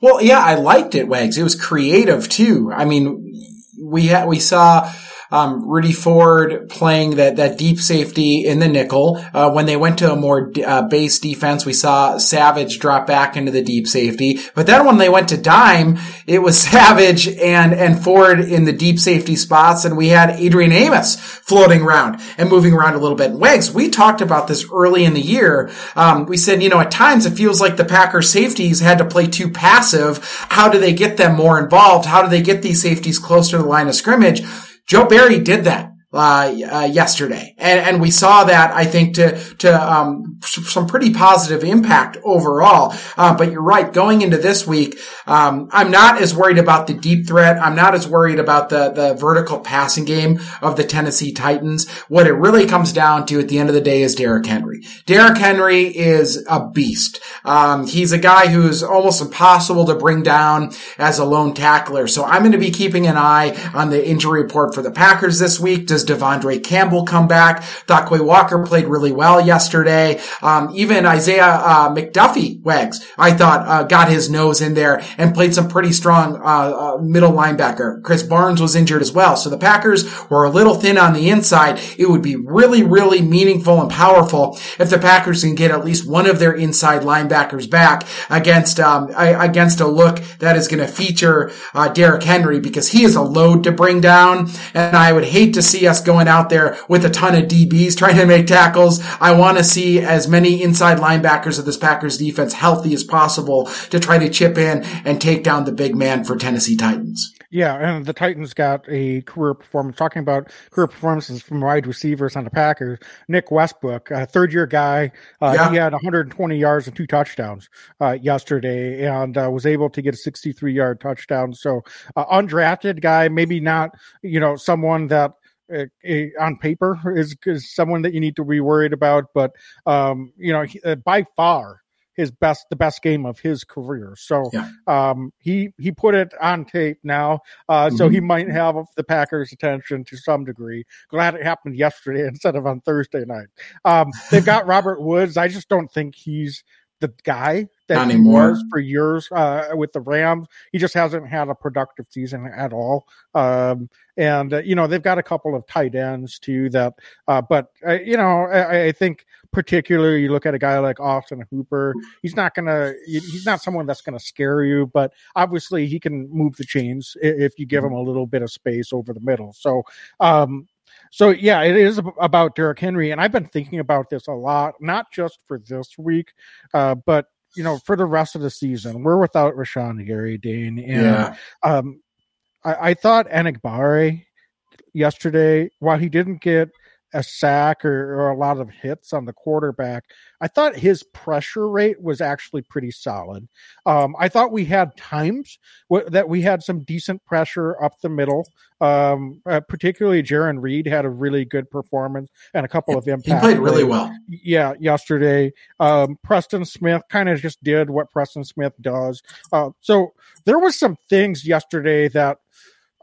Well, yeah, I liked it, Wags. It was creative too. I mean, we had, we saw, um, Rudy Ford playing that, that deep safety in the nickel. Uh, when they went to a more, uh, base defense, we saw Savage drop back into the deep safety. But then when they went to dime, it was <laughs> Savage and, and Ford in the deep safety spots. And we had Adrian Amos floating around and moving around a little bit. Wags, we talked about this early in the year. Um, we said, you know, at times it feels like the Packers safeties had to play too passive. How do they get them more involved? How do they get these safeties closer to the line of scrimmage? Joe Barry did that. Uh, uh, yesterday, and and we saw that I think to to um, some pretty positive impact overall. Uh, but you're right. Going into this week, um, I'm not as worried about the deep threat. I'm not as worried about the the vertical passing game of the Tennessee Titans. What it really comes down to at the end of the day is Derrick Henry. Derrick Henry is a beast. Um, he's a guy who's almost impossible to bring down as a lone tackler. So I'm going to be keeping an eye on the injury report for the Packers this week. Does De'Vondre Campbell come back? Thought Walker played really well yesterday. Um, even Isaiah uh, McDuffie, Wags, I thought uh, got his nose in there and played some pretty strong uh, uh, middle linebacker. Chris Barnes was injured as well. So the Packers were a little thin on the inside. It would be really, really meaningful and powerful if the Packers can get at least one of their inside linebackers back against um, against a look that is going to feature uh, Derrick Henry because he is a load to bring down. And I would hate to see us going out there with a ton of DBs trying to make tackles. I want to see as many inside linebackers of this Packers defense healthy as possible to try to chip in and take down the big man for Tennessee Titans. Yeah, and the Titans got a career performance. Talking about career performances from wide receivers on the Packers, Nick Westbrook, a third year guy, uh, Yeah. he had 120 yards and two touchdowns uh, yesterday, and uh, was able to get a 63 yard touchdown. So, uh, undrafted guy, maybe not, you know, someone that on paper is, is someone that you need to be worried about, but um, you know, he, uh, by far his best, the best game of his career. So Yeah. um, he he put it on tape now, uh, so Mhm. he might have the Packers' attention to some degree. Glad it happened yesterday <laughs> instead of on Thursday night. Um, they've got Robert Woods. I just don't think he's the guy that Not he anymore. was for years uh, with the Rams. He just hasn't had a productive season at all. Um, and uh, you know they've got a couple of tight ends too. That, uh, but uh, you know I, I think particularly you look at a guy like Austin Hooper. He's not gonna. He's not someone that's gonna scare you, but obviously he can move the chains if you give him a little bit of space over the middle. So. Um, so yeah, it is about Derrick Henry, and I've been thinking about this a lot, not just for this week, uh, but you know, for the rest of the season. We're without Rashan Gary Dane, and Yeah. um, I, I thought Enagbare yesterday, while he didn't get a sack or, or a lot of hits on the quarterback, I thought his pressure rate was actually pretty solid. Um, I thought we had times w- that we had some decent pressure up the middle. Um, uh, particularly Jarran Reed had a really good performance and a couple of He impact. played really well. yeah, yesterday. Um, Preston Smith kind of just did what Preston Smith does. Uh, so there was some things yesterday that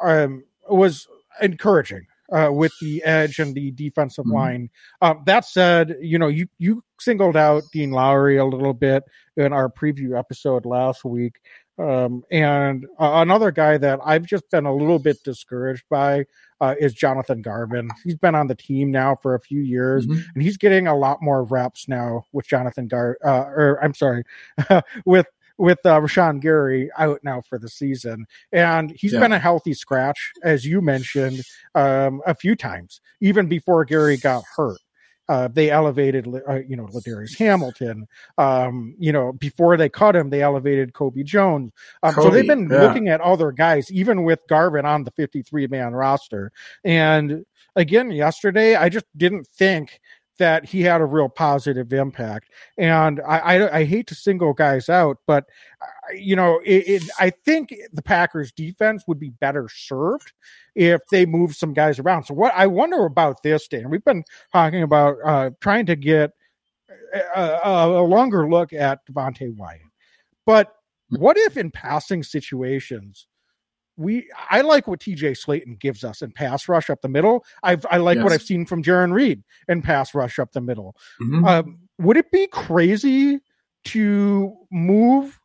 um, was encouraging uh, with the edge and the defensive Mhm. line. Um, that said, you know, you you singled out Dean Lowry a little bit in our preview episode last week. Um, and uh, another guy that I've just been a little bit discouraged by uh, is Jonathan Garvin. He's been on the team now for a few years Mhm. and he's getting a lot more reps now with Jonathan Gar, uh, or I'm sorry, <laughs> with with uh, Rashan Gary out now for the season, and he's Yeah. been a healthy scratch, as you mentioned, um, a few times, even before Gary got hurt. Uh, they elevated, uh, you know, Ladarius Hamilton. Um, you know, before they cut him, they elevated Kobe Jones. Um, so they've been yeah. looking at other guys, even with Garvin on the 53 man roster. And again, yesterday, I just didn't think that he had a real positive impact. And I, I, I hate to single guys out, but uh, you know, it, it, I think the Packers defense would be better served if they move some guys around. So what I wonder about this, Dan, we've been talking about uh, trying to get a, a, a longer look at Devonte Wyatt, but what if in passing situations? We I like what TJ Slaton gives us in pass rush up the middle. I've I like what I've seen from Jarran Reed in pass rush up the middle. Mhm. Um, would it be crazy to move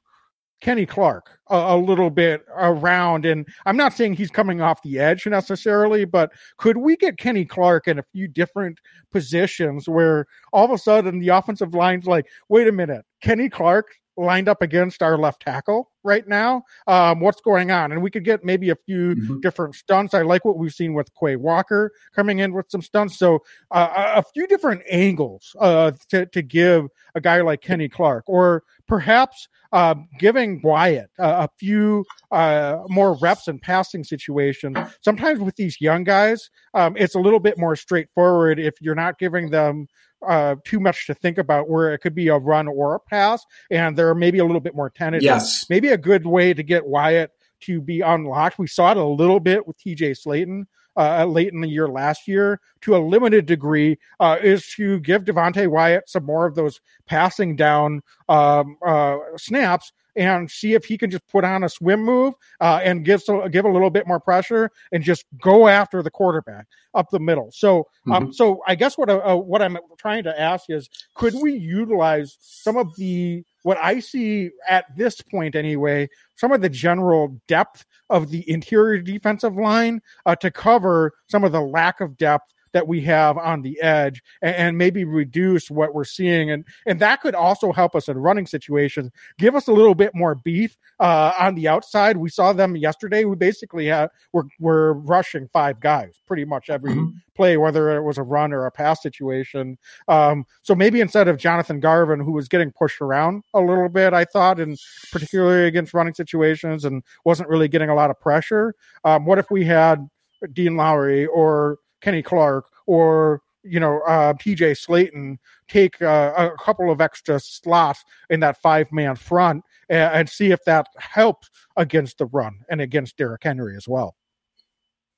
Kenny Clark a, a little bit around? And I'm not saying he's coming off the edge necessarily, but could we get Kenny Clark in a few different positions where all of a sudden the offensive line's like, wait a minute, Kenny Clark lined up against our left tackle right now? Um, what's going on? And we could get maybe a few Mhm. different stunts. I like what we've seen with Quay Walker coming in with some stunts. So uh, a few different angles uh, to, to give a guy like Kenny Clark, or perhaps uh, giving Wyatt a few uh, more reps in passing situations. Sometimes with these young guys, um, it's a little bit more straightforward if you're not giving them uh, too much to think about, where it could be a run or a pass, and they're maybe a little bit more tentative Yes. maybe a good way to get Wyatt to be unlocked. We saw it a little bit with TJ Slaton uh, late in the year last year to a limited degree uh, is to give Devonte Wyatt some more of those passing down um, uh, snaps and see if he can just put on a swim move uh, and give so, give a little bit more pressure and just go after the quarterback up the middle. So, um, so I guess what uh, what I'm trying to ask is, could we utilize some of the what I see at this point anyway, some of the general depth of the interior defensive line uh, to cover some of the lack of depth that we have on the edge and, and maybe reduce what we're seeing and and that could also help us in running situations. Give us a little bit more beef uh, on the outside. We saw them yesterday. We basically have we're, we're rushing five guys pretty much every Mhm. play whether it was a run or a pass situation. Um, so maybe instead of Jonathan Garvin, who was getting pushed around a little bit, I thought, and particularly against running situations and wasn't really getting a lot of pressure, um, what if we had Dean Lowry or Kenny Clark or you know uh, TJ Slaton take uh, a couple of extra slots in that five man front and, and see if that helps against the run and against Derrick Henry as well.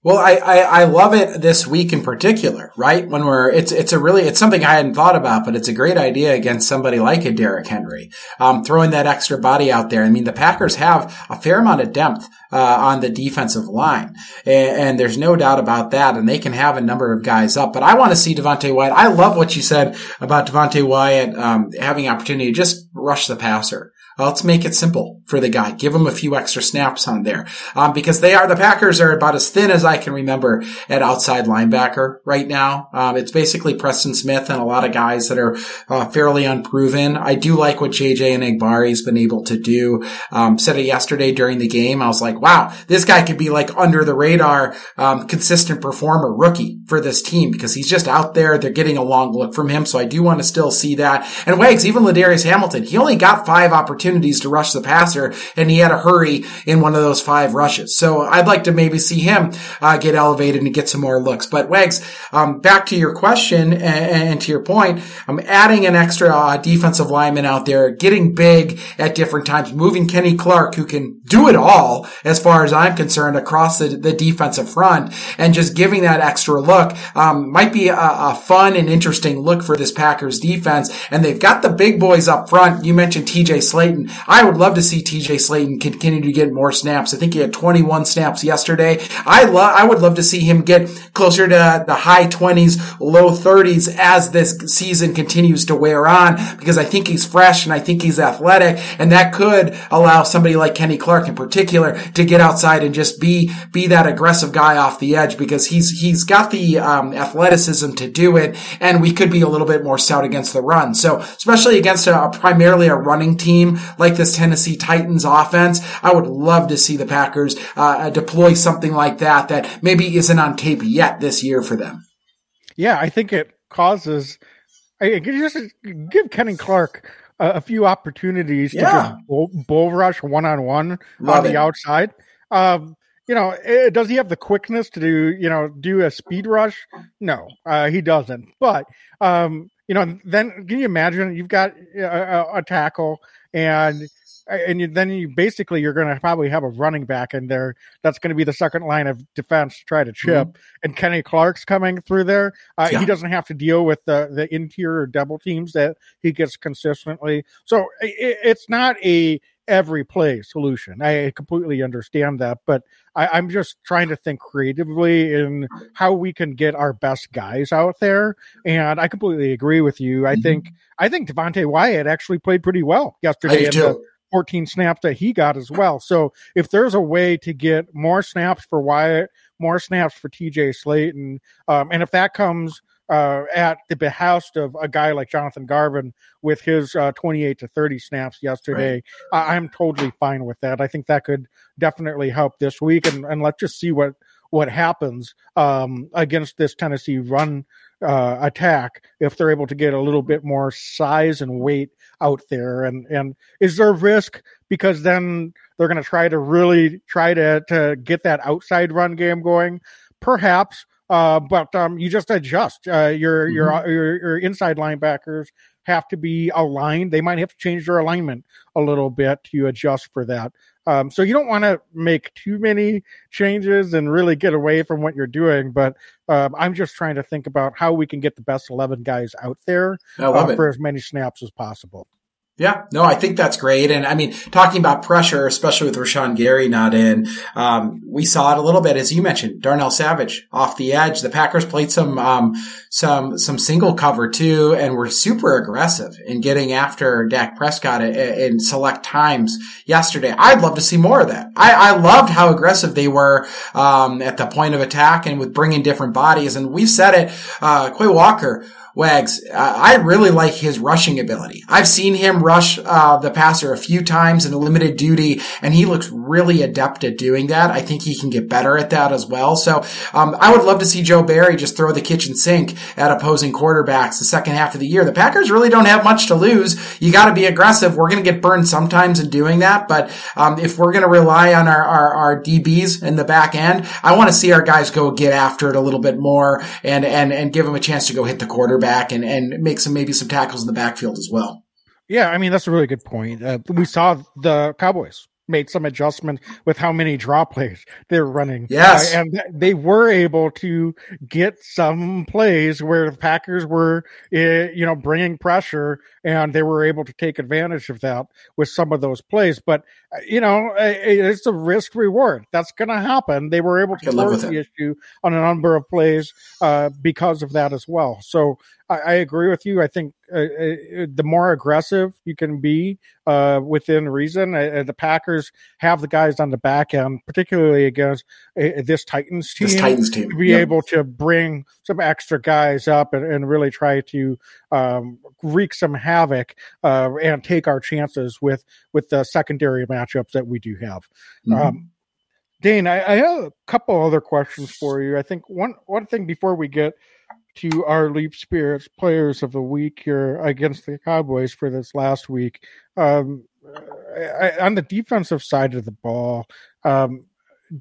Well, I, I, I, love it this week in particular, right? When we're, it's, it's a really, it's something I hadn't thought about, but it's a great idea against somebody like a Derrick Henry. Um, throwing that extra body out there. I mean, the Packers have a fair amount of depth, uh, on the defensive line. And, and, there's no doubt about that. And they can have a number of guys up, but I want to see Devonte Wyatt. I love what you said about Devonte Wyatt, um, having opportunity to just rush the passer. Let's make it simple for the guy. Give him a few extra snaps on there. Um, because they are, the Packers are about as thin as I can remember at outside linebacker right now. Um, it's basically Preston Smith and a lot of guys that are uh, fairly unproven. I do like what JJ Enagbare's been able to do. Um, said it yesterday during the game. I was like, wow, this guy could be like under the radar, um, consistent performer rookie for this team because he's just out there. They're getting a long look from him. So I do want to still see that. And Wags, even Ladarius Hamilton, he only got five opportunities opportunities to rush the passer, and he had a hurry in one of those five rushes. So I'd like to maybe see him uh, get elevated and get some more looks. But Wags, um, back to your question and, and, to your point, I'm adding an extra uh, defensive lineman out there, getting big at different times, moving Kenny Clark, who can do it all as far as I'm concerned across the, the defensive front, and just giving that extra look um, might be a, a fun and interesting look for this Packers defense. And they've got the big boys up front. You mentioned TJ Slaton. Slaton. I would love to see TJ Slaton continue to get more snaps. I think he had 21 snaps yesterday. I love, I would love to see him get closer to the high 20s, low 30s as this season continues to wear on because I think he's fresh and I think he's athletic and that could allow somebody like Kenny Clark in particular to get outside and just be, be that aggressive guy off the edge because he's, he's got the, um, athleticism to do it and we could be a little bit more stout against the run. So especially against a, primarily a running team like this Tennessee Titans offense. I would love to see the Packers uh, deploy something like that that maybe isn't on tape yet this year for them. Yeah, I think it causes. I just give Kenny Clark a, a few opportunities yeah. to bull, bull rush one on one on the outside. Um, you know, it, eh, does he have the quickness to do, you know, do a speed rush? No, uh, he doesn't. But, um, you know, then can you imagine you've got a, a, a tackle and and you, then you basically you're going to probably have a running back in there that's going to be the second line of defense to try to chip. Mm-hmm. And Kenny Clark's coming through there. Uh, yeah. He doesn't have to deal with the the interior double teams that he gets consistently. So it, it's not a every play solution. I completely understand that, but I, am just trying to think creatively in how we can get our best guys out there. And I completely agree with you. I mm-hmm. think I think Devonte Wyatt actually played pretty well yesterday in the 14 snaps that he got as well. So if there's a way to get more snaps for Wyatt, more snaps for TJ Slaton, um, and if that comes uh, at the behest of a guy like Jonathan Garvin with his uh, 28 to 30 snaps yesterday. Right. I- am totally fine with that. I think that could definitely help this week, and, and let's just see what what happens um, against this Tennessee run uh, attack if they're able to get a little bit more size and weight out there. And and is there risk because then they're going to try to really try to to get that outside run game going? Perhaps, uh, but um, you just adjust. Uh, your, mm-hmm. your, your your inside linebackers have to be aligned. They might have to change their alignment a little bit to adjust for that. Um, so you don't want to make too many changes and really get away from what you're doing. But um, I'm just trying to think about how we can get the best 11 guys out there uh, for as many snaps as possible. Yeah, no, I think that's great. And I mean, talking about pressure, especially with Rashan Gary not in, um, we saw it a little bit, as you mentioned, Darnell Savage off the edge. The Packers played some, um, some, some single cover too, and were super aggressive in getting after Dak Prescott in, select times yesterday. I'd love to see more of that. I, I loved how aggressive they were, um, at the point of attack and with bringing different bodies. And we've said it, uh, Quay Walker, Wags, I really like his rushing ability. I've seen him rush uh, the passer a few times in a limited duty, and he looks really adept at doing that. I think he can get better at that as well. So um, I would love to see Joe Barry just throw the kitchen sink at opposing quarterbacks the second half of the year. The Packers really don't have much to lose. You got to be aggressive. We're going to get burned sometimes in doing that, but um, if we're going to rely on our, our, our DBs in the back end, I want to see our guys go get after it a little bit more and and and give them a chance to go hit the quarterback quarterback and, and make some maybe some tackles in the backfield as well. Yeah, I mean that's a really good point. Uh, we saw the Cowboys made some adjustment with how many draw plays they're running. Yes. Uh, and they were able to get some plays where the Packers were, uh, you know, bringing pressure and they were able to take advantage of that with some of those plays. But, uh, you know, it's a risk reward. That's going to happen. They were able to force the issue on a number of plays uh, because of that as well. So I, I agree with you. I think uh, uh, the more aggressive you can be uh, within reason, uh, the Packers have the guys on the back end, particularly against uh, this Titans team. This Titans team. To be yep. able to bring some extra guys up and, and really try to um, wreak some havoc uh, and take our chances with with the secondary matchups that we do have. Mm-hmm. Um, Dane, I, I, have a couple other questions for you. I think one one thing before we get to our Leap Spirits players of the week here against the Cowboys for this last week. Um, I, on the defensive side of the ball, um,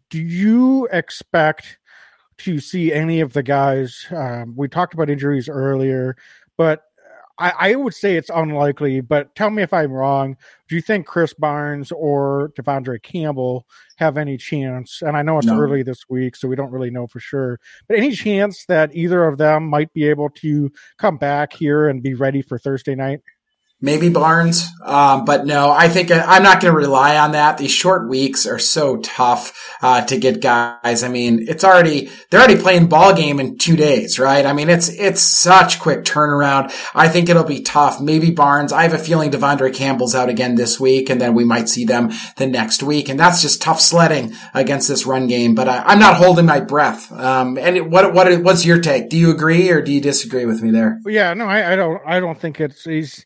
do you expect to see any of the guys? Um, we talked about injuries earlier, but uh, I, I, would say it's unlikely, but tell me if I'm wrong. Do you think Chris Barnes or De'Vondre Campbell have any chance? And I know it's no. early this week, so we don't really know for sure. But any chance that either of them might be able to come back here and be ready for Thursday night? Maybe Barnes. Um, but no, I think uh, I'm not going to rely on that. These short weeks are so tough uh, to get guys. I mean, it's already they're already playing ball game in two days, right? I mean, it's it's such quick turnaround. I think it'll be tough. Maybe Barnes. I have a feeling De'Vondre Campbell's out again this week, and then we might see them the next week, and that's just tough sledding against this run game. But I, am not holding my breath. Um, and what what what's your take? Do you agree or do you disagree with me there? Yeah, no, I, I don't. I don't think it's he's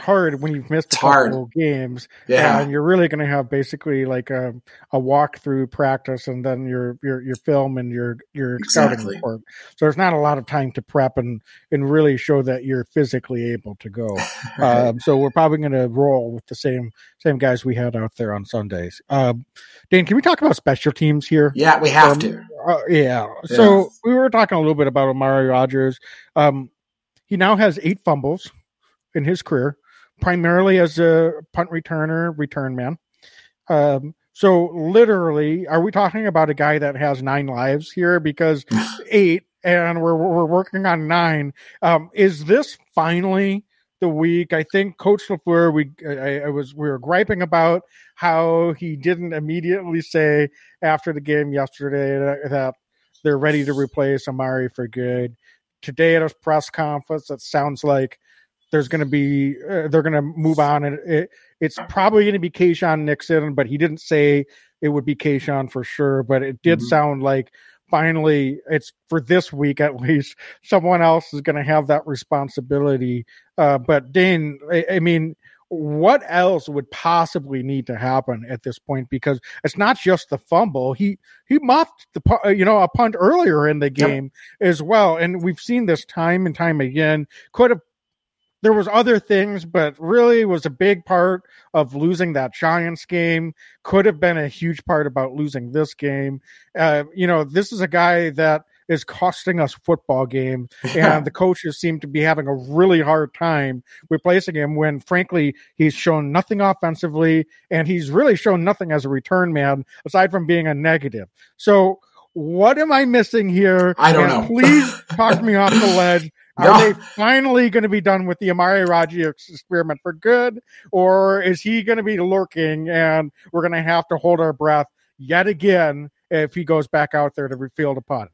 hard when you've missed a couple games. Yeah. And you're really going to have basically like a, a walkthrough practice and then your, your, your film and your, your exactly. scouting report. So there's not a lot of time to prep and, and really show that you're physically able to go. <laughs> right. um, so we're probably going to roll with the same, same guys we had out there on Sundays. Um, Dane, can we talk about special teams here? Yeah, we have um, to. Uh, yeah. yeah. So we were talking a little bit about Amari Rodgers. Um, he now has eight fumbles in his career, primarily as a punt returner, return man. Um, so literally, are we talking about a guy that has nine lives here? Because <laughs> eight, and we're we're working on nine. Um, is this finally the week? I think Coach Lafleur, we I, I was we were griping about how he didn't immediately say after the game yesterday that, that they're ready to replace Amari for good. Today at a press conference, it sounds like there's going to be uh, they're going to move on, and it, it's probably going to be Keisean Nixon, but he didn't say it would be Keisean for sure. But it did mm-hmm. sound like finally it's for this week at <laughs> least someone else is going to have that responsibility. Uh, but Dane, I, I mean what else would possibly need to happen at this point because it's not just the fumble he he muffed the you know a punt earlier in the game yep. as well and we've seen this time and time again could have there was other things, but really was a big part of losing that Giants game. Could have been a huge part about losing this game. Uh, you know, this is a guy that is costing us football games, <laughs> and the coaches seem to be having a really hard time replacing him. When frankly, he's shown nothing offensively, and he's really shown nothing as a return man aside from being a negative. So. What am I missing here? I don't and know. please <laughs> talk me off the ledge are they finally going to be done with the Amari Rodgers experiment for good, or is he going to be lurking and we're going to have to hold our breath yet again if he goes back out there to field a punt?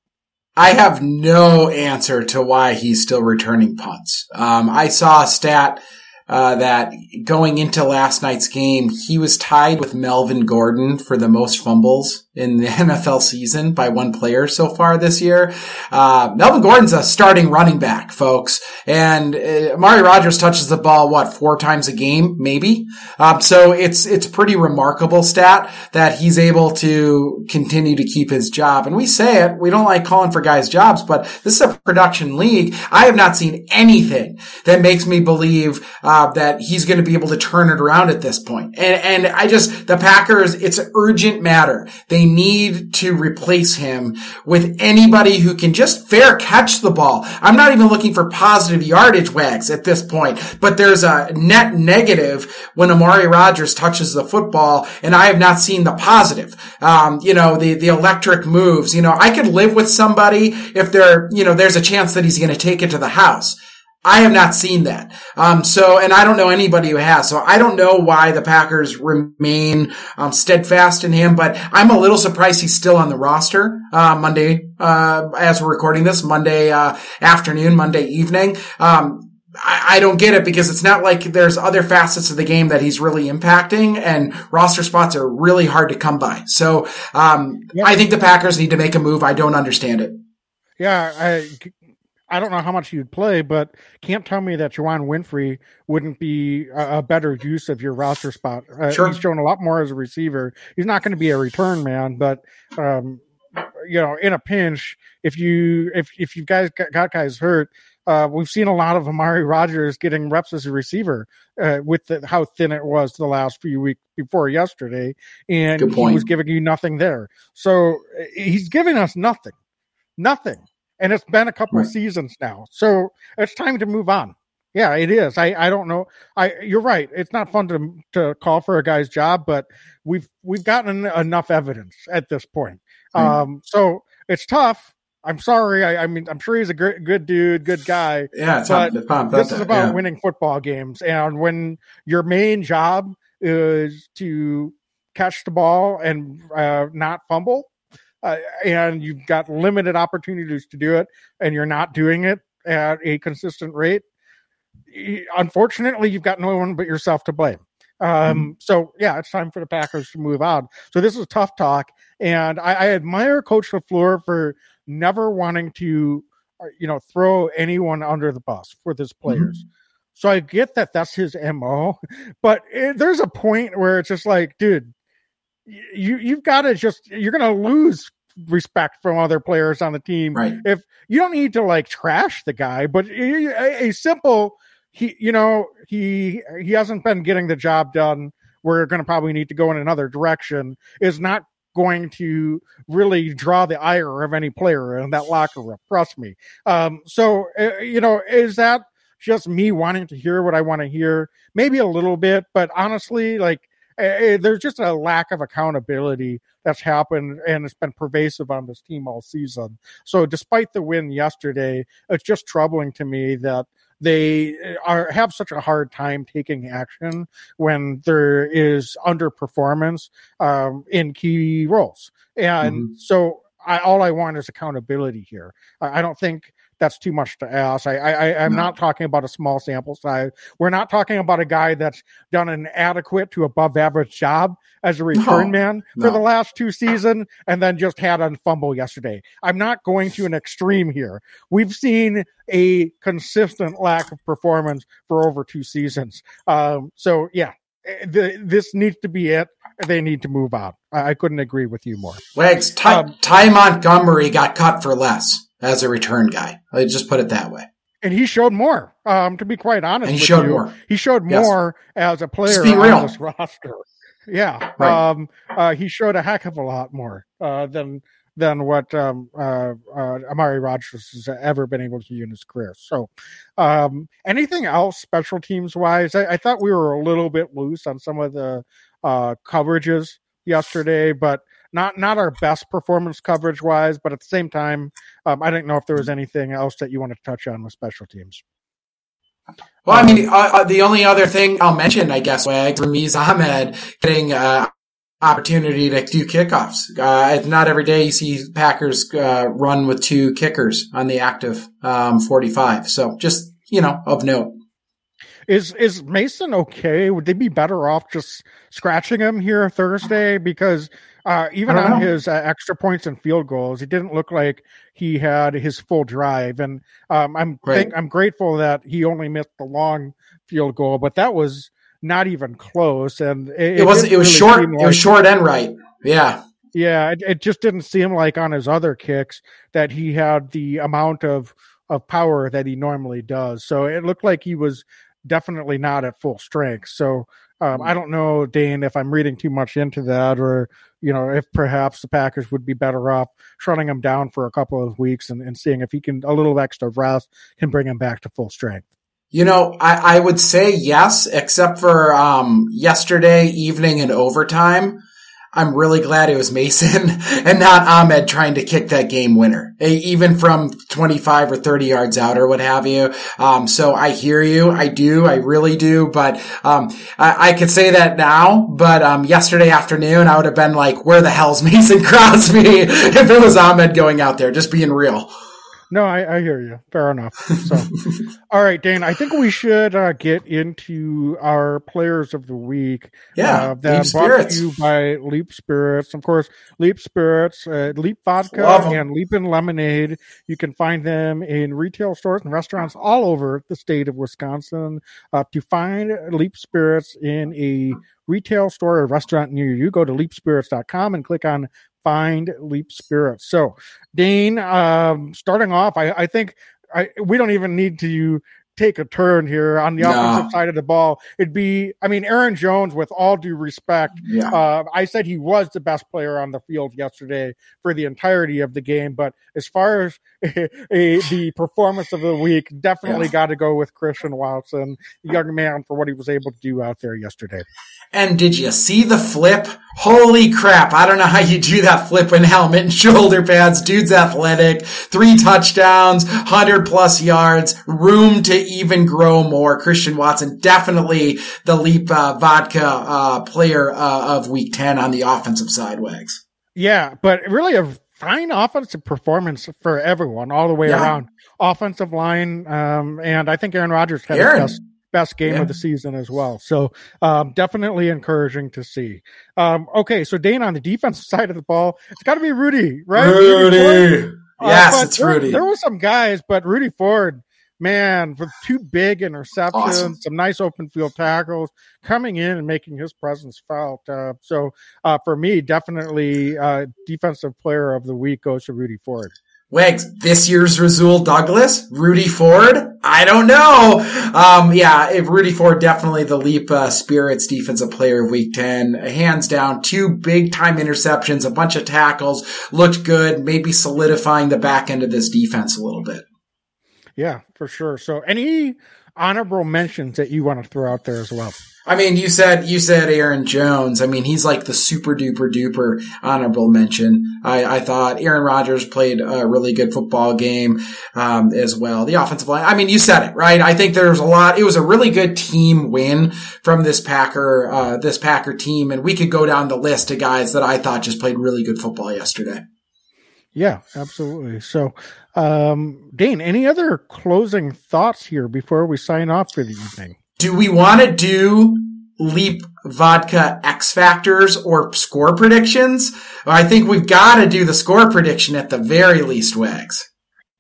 I have no answer to why he's still returning punts. Um, I saw a stat uh, that going into last night's game, he was tied with Melvin Gordon for the most fumbles in the <laughs> NFL season by one player so far this year. Uh, Melvin Gordon's a starting running back, folks, and uh, Amari Rodgers touches the ball what four times a game, maybe. Um, so it's it's pretty remarkable stat that he's able to continue to keep his job. And we say it, we don't like calling for guys' jobs, but this is a production league. I have not seen anything that makes me believe. Uh, uh, that he's going to be able to turn it around at this point. And, and I just, the Packers, it's an urgent matter. They need to replace him with anybody who can just fair catch the ball. I'm not even looking for positive yardage wags at this point, but there's a net negative when Amari Rodgers touches the football, and I have not seen the positive. Um, you know, the, the electric moves. You know, I could live with somebody if there, you know, there's a chance that he's going to take it to the house. I have not seen that. Um, so, and I don't know anybody who has. So I don't know why the Packers remain um, steadfast in him, but I'm a little surprised he's still on the roster uh, Monday, uh, as we're recording this, Monday uh, afternoon, Monday evening. Um, I, I don't get it because it's not like there's other facets of the game that he's really impacting and roster spots are really hard to come by. So, um. I think the Packers need to make a move. I don't understand it. Yeah, I, I don't know how much you'd play, but can't tell me that Juwann Winfree wouldn't be a, a better use of your roster spot. Uh, sure. He's shown a lot more as a receiver. He's not going to be a return man, but um, you know, in a pinch, if you if if you guys got, got guys hurt, uh, we've seen a lot of Amari Rodgers getting reps as a receiver uh, with the, how thin it was the last few weeks before yesterday, and he was giving you nothing there. So uh, he's giving us nothing, nothing, and it's been a couple right. of seasons now. So it's time to move on. Yeah, it is. I, I don't know. I you're right. It's not fun to to call for a guy's job, but we've we've gotten enough evidence at this point. Um, so it's tough I'm sorry. I, I, mean, I'm sure he's a great, good dude, good guy. Yeah, but this is about yeah. winning football games, and when your main job is to catch the ball and uh, not fumble, uh, and you've got limited opportunities to do it, and you're not doing it at a consistent rate. Unfortunately, you've got no one but yourself to blame. Um, mm-hmm. so yeah, it's time for the Packers to move on. So this is tough talk, and I, I admire Coach LaFleur for never wanting to, uh, you know, throw anyone under the bus for his players. Mm-hmm. So I get that that's his mo, <laughs> but it, there's a point where it's just like, dude, you you've got to just you're gonna lose respect from other players on the team. Right. If you don't need to like trash the guy, but a, a simple he you know he he hasn't been getting the job done we're going to probably need to go in another direction is not going to really draw the ire of any player in that locker room trust me um, so uh, you know is that just me wanting to hear what i want to hear maybe a little bit but honestly like uh, there's just a lack of accountability that's happened and it's been pervasive on this team all season so despite the win yesterday it's just troubling to me that they uh, are have such a hard time taking action when there is underperformance um, in key roles. And mm-hmm. so I, all I want is accountability here. I, I don't think that's too much to ask. I, I I'm no. not talking about a small sample size. We're not talking about a guy that's done an adequate to above average job as a return no. man for no. the last two seasons and then just had a fumble yesterday. I'm not going to an extreme here. We've seen a consistent lack of performance for over two seasons. Um, so yeah, eh, the, this needs to be it. They need to move on. I, I couldn't agree with you more. Wags, Ty, um, Ty Montgomery got cut for less as a return guy. I just put it that way. And he showed more. Um, to be quite honest, and he showed you, more. He showed yes. more as a player on real. this roster. Yeah, right. um, uh, he showed a heck of a lot more uh, than than what um, uh, uh, Amari Rodgers has ever been able to do in his career. So, um, anything else special teams wise? I, I, thought we were a little bit loose on some of the uh, coverages yesterday, but not not our best performance coverage wise, but at the same time, um, I didn't know if there was anything else that you wanted to touch on with special teams. Well, I mean, uh, uh, the only other thing I'll mention, I guess, was Ramiz Ahmed getting uh, opportunity to do kickoffs. Uh, not every day you see Packers uh, run with two kickers on the active um, 45. So just, you know, of note. Is is Mason okay? Would they be better off just scratching him here Thursday? Because uh, even on know. his uh, extra points and field goals, it didn't look like he had his full drive. And um, I'm right. think, I'm grateful that he only missed the long field goal, but that was not even close. And it, it was it was really short. Like, it was short and right. Yeah. Yeah, it, it just didn't seem like on his other kicks that he had the amount of of power that he normally does. So it looked like he was definitely not at full strength. So um, I don't know, Dane, if I'm reading too much into that, or you know, if perhaps the Packers would be better off shutting him down for a couple of weeks and, and seeing if he can a little extra rest can bring him back to full strength. You know, I, I would say yes, except for um, yesterday evening and overtime. I'm really glad it was Mason <laughs> and not Ahmed trying to kick that game winner, even from 25 or 30 yards out or what have you. Um, so I hear you. I do. I really do. But, um, I, I, could say that now, but, um, yesterday afternoon, I would have been like, where the hell's <laughs> Mason Crosby <laughs> if it was Ahmed going out there, just being real. No, I, I, hear you. Fair enough. So, <laughs> all right, Dane. I think we should uh, get into our players of the week. Yeah, uh, that Leap brought Spirits. to you by Leap Spirits. Of course, Leap Spirits, uh, Leap Vodka, and Leap and Lemonade. You can find them in retail stores and restaurants all over the state of Wisconsin. Uh, to find Leap Spirits in a retail store or restaurant near you, go to leapspirits.com and click on find leap spirits so dane um starting off i i think i we don't even need to take a turn here on the No. offensive side of the ball it'd be i mean aaron jones with all due respect Yeah. uh, I said he was the best player on the field yesterday for the entirety of the game. But as far as <laughs> a, the performance of the week, definitely Yeah. got to go with Christian Watson, young man, for what he was able to do out there yesterday. And did you see the flip? Holy crap. I don't know how you do that flip in helmet and <laughs> shoulder pads. Dude's athletic. Three touchdowns, 100 plus yards, room to even grow more. Christian Watson, definitely the Leap uh, Vodka uh, player uh, of week 10 on the offensive side, Wags. Yeah, but really a fine offensive performance for everyone all the way Yeah. around. Offensive line, um, and I think Aaron Rodgers had Aaron. his best best game Yeah. of the season as well. So um, definitely encouraging to see. Um, okay, so Dane on the defensive <laughs> side of the ball, it's got to be Rudy, right? Ford? Rudy. Uh, Yes, but it's there, Rudy. There were some guys, but Rudy Ford, man, with two big interceptions, Awesome. some nice open field tackles, coming in and making his presence felt. Uh, so uh, for me, definitely uh, defensive player of the week goes to Rudy Ford. Wags, this year's Rasul Douglas, Rudy Ford. I don't know. Um, yeah, if Rudy Ford definitely the Leap uh, Spirits defensive player of Week Ten, hands down. Two big time interceptions, a bunch of tackles, looked good. Maybe solidifying the back end of this defense a little bit. Yeah, for sure. So any honorable mentions that you want to throw out there as well? I mean, you said you said Aaron Jones. I mean, he's like the super duper duper honorable mention. I, I thought Aaron Rodgers played a really good football game um, as well. The offensive line. I mean, you said it right. I think there's a lot. It was a really good team win from this Packer uh, this Packer team, and we could go down the list of guys that I thought just played really good football yesterday. Yeah, absolutely. So, um, Dane, any other closing thoughts here before we sign off for the evening? Do we want to do Leap Vodka X Factors or score predictions? I think we've got to do the score prediction at the very least, Wags.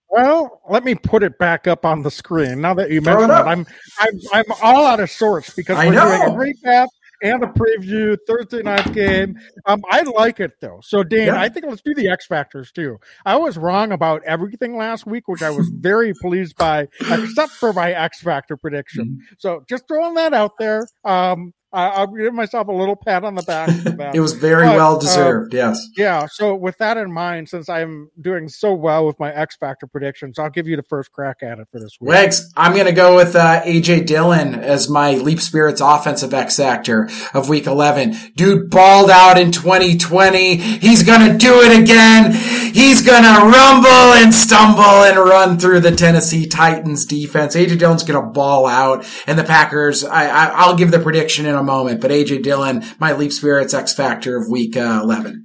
Well, let me put it back up on the screen. Now that you Throw mentioned it it. I'm I'm I'm all out of sorts because I we're doing a recap and a preview Thursday night game. Um, I like it though. So Dan, Yeah. I think let's do the X factors too. I was wrong about everything last week, which I was <laughs> very pleased by, except for my X factor prediction. Mm-hmm. So just throwing that out there. Um, I, I'll give myself a little pat on the back. <laughs> It was very But, well uh, deserved. yes. Yeah. So with that in mind, since I'm doing so well with my X Factor predictions, I'll give you the first crack at it for this week. Wags, I'm going to go with uh, AJ Dillon as my Leap Spirits offensive X Factor of week 11. Dude balled out in 2020. He's going to do it again. He's going to rumble and stumble and run through the Tennessee Titans defense. AJ Dillon's going to ball out and the Packers, I, I, I'll give the prediction in a moment, but AJ Dillon, my Leap Spirits X Factor of week uh, 11.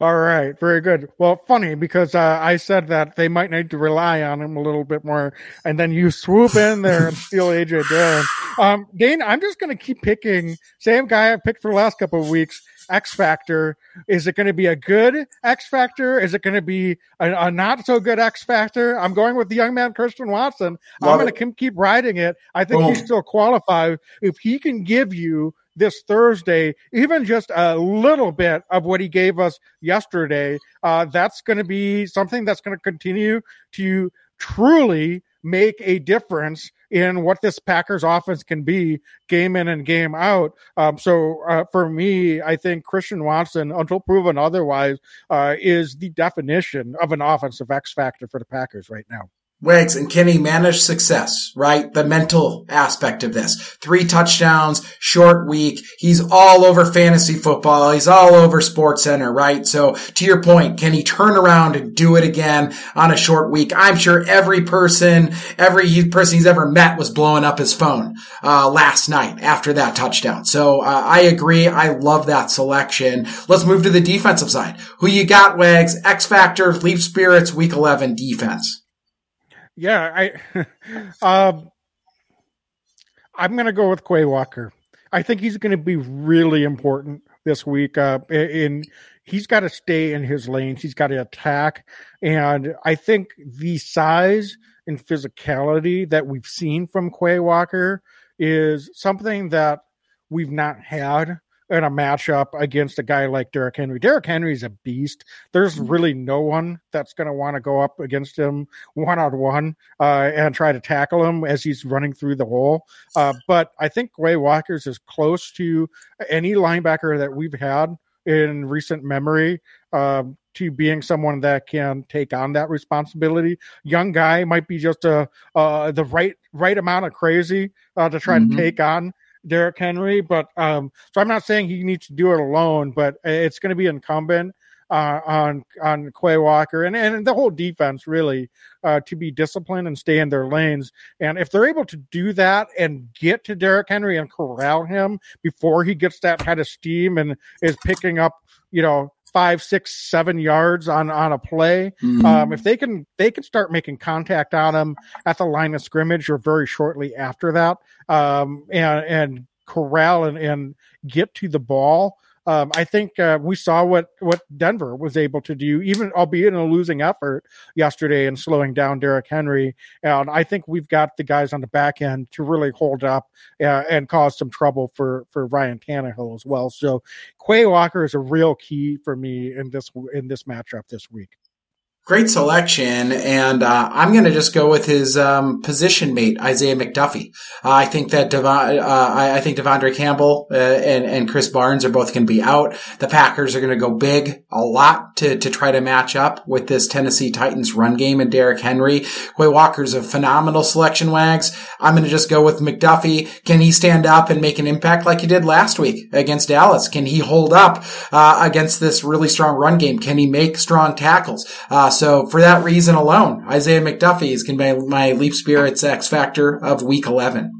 All right. Very good. Well, funny because uh, I said that they might need to rely on him a little bit more, and then you swoop in there and steal AJ Dillon. Um, Dane, I'm just going to keep picking same guy I picked for the last couple of weeks. X Factor. Is it going to be a good X Factor? Is it going to be a, a not so good X Factor? I'm going with the young man Christian Watson. I'm going to keep, riding it. I think he's Boom. still qualified if he can give you this Thursday, even just a little bit of what he gave us yesterday. Uh, that's going to be something that's going to continue to truly make a difference in what this Packers offense can be game in and game out. Um, so uh, for me, I think Christian Watson, until proven otherwise, uh, is the definition of an offensive X factor for the Packers right now. Wags, and can he manage success, right? The mental aspect of this. Three touchdowns, short week. He's all over fantasy football. He's all over Sports Center, right? So to your point, can he turn around and do it again on a short week? I'm sure every person, every person he's ever met was blowing up his phone, uh, last night after that touchdown. So, uh, I agree. I love that selection. Let's move to the defensive side. Who you got, Wags? X Factor, Leap Spirits, week 11 defense. Yeah, I <laughs> um I'm gonna go with Quay Walker. I think he's gonna be really important this week. Uh in he's got to stay in his lanes, he's got to attack. And I think the size and physicality that we've seen from Quay Walker is something that we've not had in a matchup against a guy like Derrick Henry. Derrick Henry's a beast. There's mm-hmm. really no one that's going to want to go up against him one on one and try to tackle him as he's running through the hole. Uh, but I think Quay Walker's as close to any linebacker that we've had in recent memory um, to being someone that can take on that responsibility. Young guy might be just a uh, the right right amount of crazy uh, to try mm-hmm. to take on Derrick Henry. But um, so I'm not saying he needs to do it alone, but it's going to be incumbent uh, on on Quay Walker and, and the whole defense really uh, to be disciplined and stay in their lanes. And if they're able to do that and get to Derrick Henry and corral him before he gets that head of steam and is picking up, you know, five, six, seven yards on on a play. Mm-hmm. Um, if they can they can start making contact on him at the line of scrimmage or very shortly after that, um, and and corral and, and get to the ball um, I think uh, we saw what what Denver was able to do, even albeit in a losing effort yesterday, in slowing down Derrick Henry. And I think we've got the guys on the back end to really hold up uh, and cause some trouble for for Ryan Tannehill as well. So Quay Walker is a real key for me in this in this matchup this week. Great selection, and uh, I'm going to just go with his um, position mate, Isaiah McDuffie. Uh, I think that Dev- uh, I, I, think De'Vondre Campbell uh, and and Krys Barnes are both going to be out. The Packers are going to go big a lot to to try to match up with this Tennessee Titans run game and Derrick Henry. Quay Walker's a phenomenal selection. Wags. I'm going to just go with McDuffie. Can he stand up and make an impact like he did last week against Dallas? Can he hold up uh, against this really strong run game? Can he make strong tackles? So for that reason alone, Isaiah McDuffie is going to be my Leap Spirits X factor of week 11.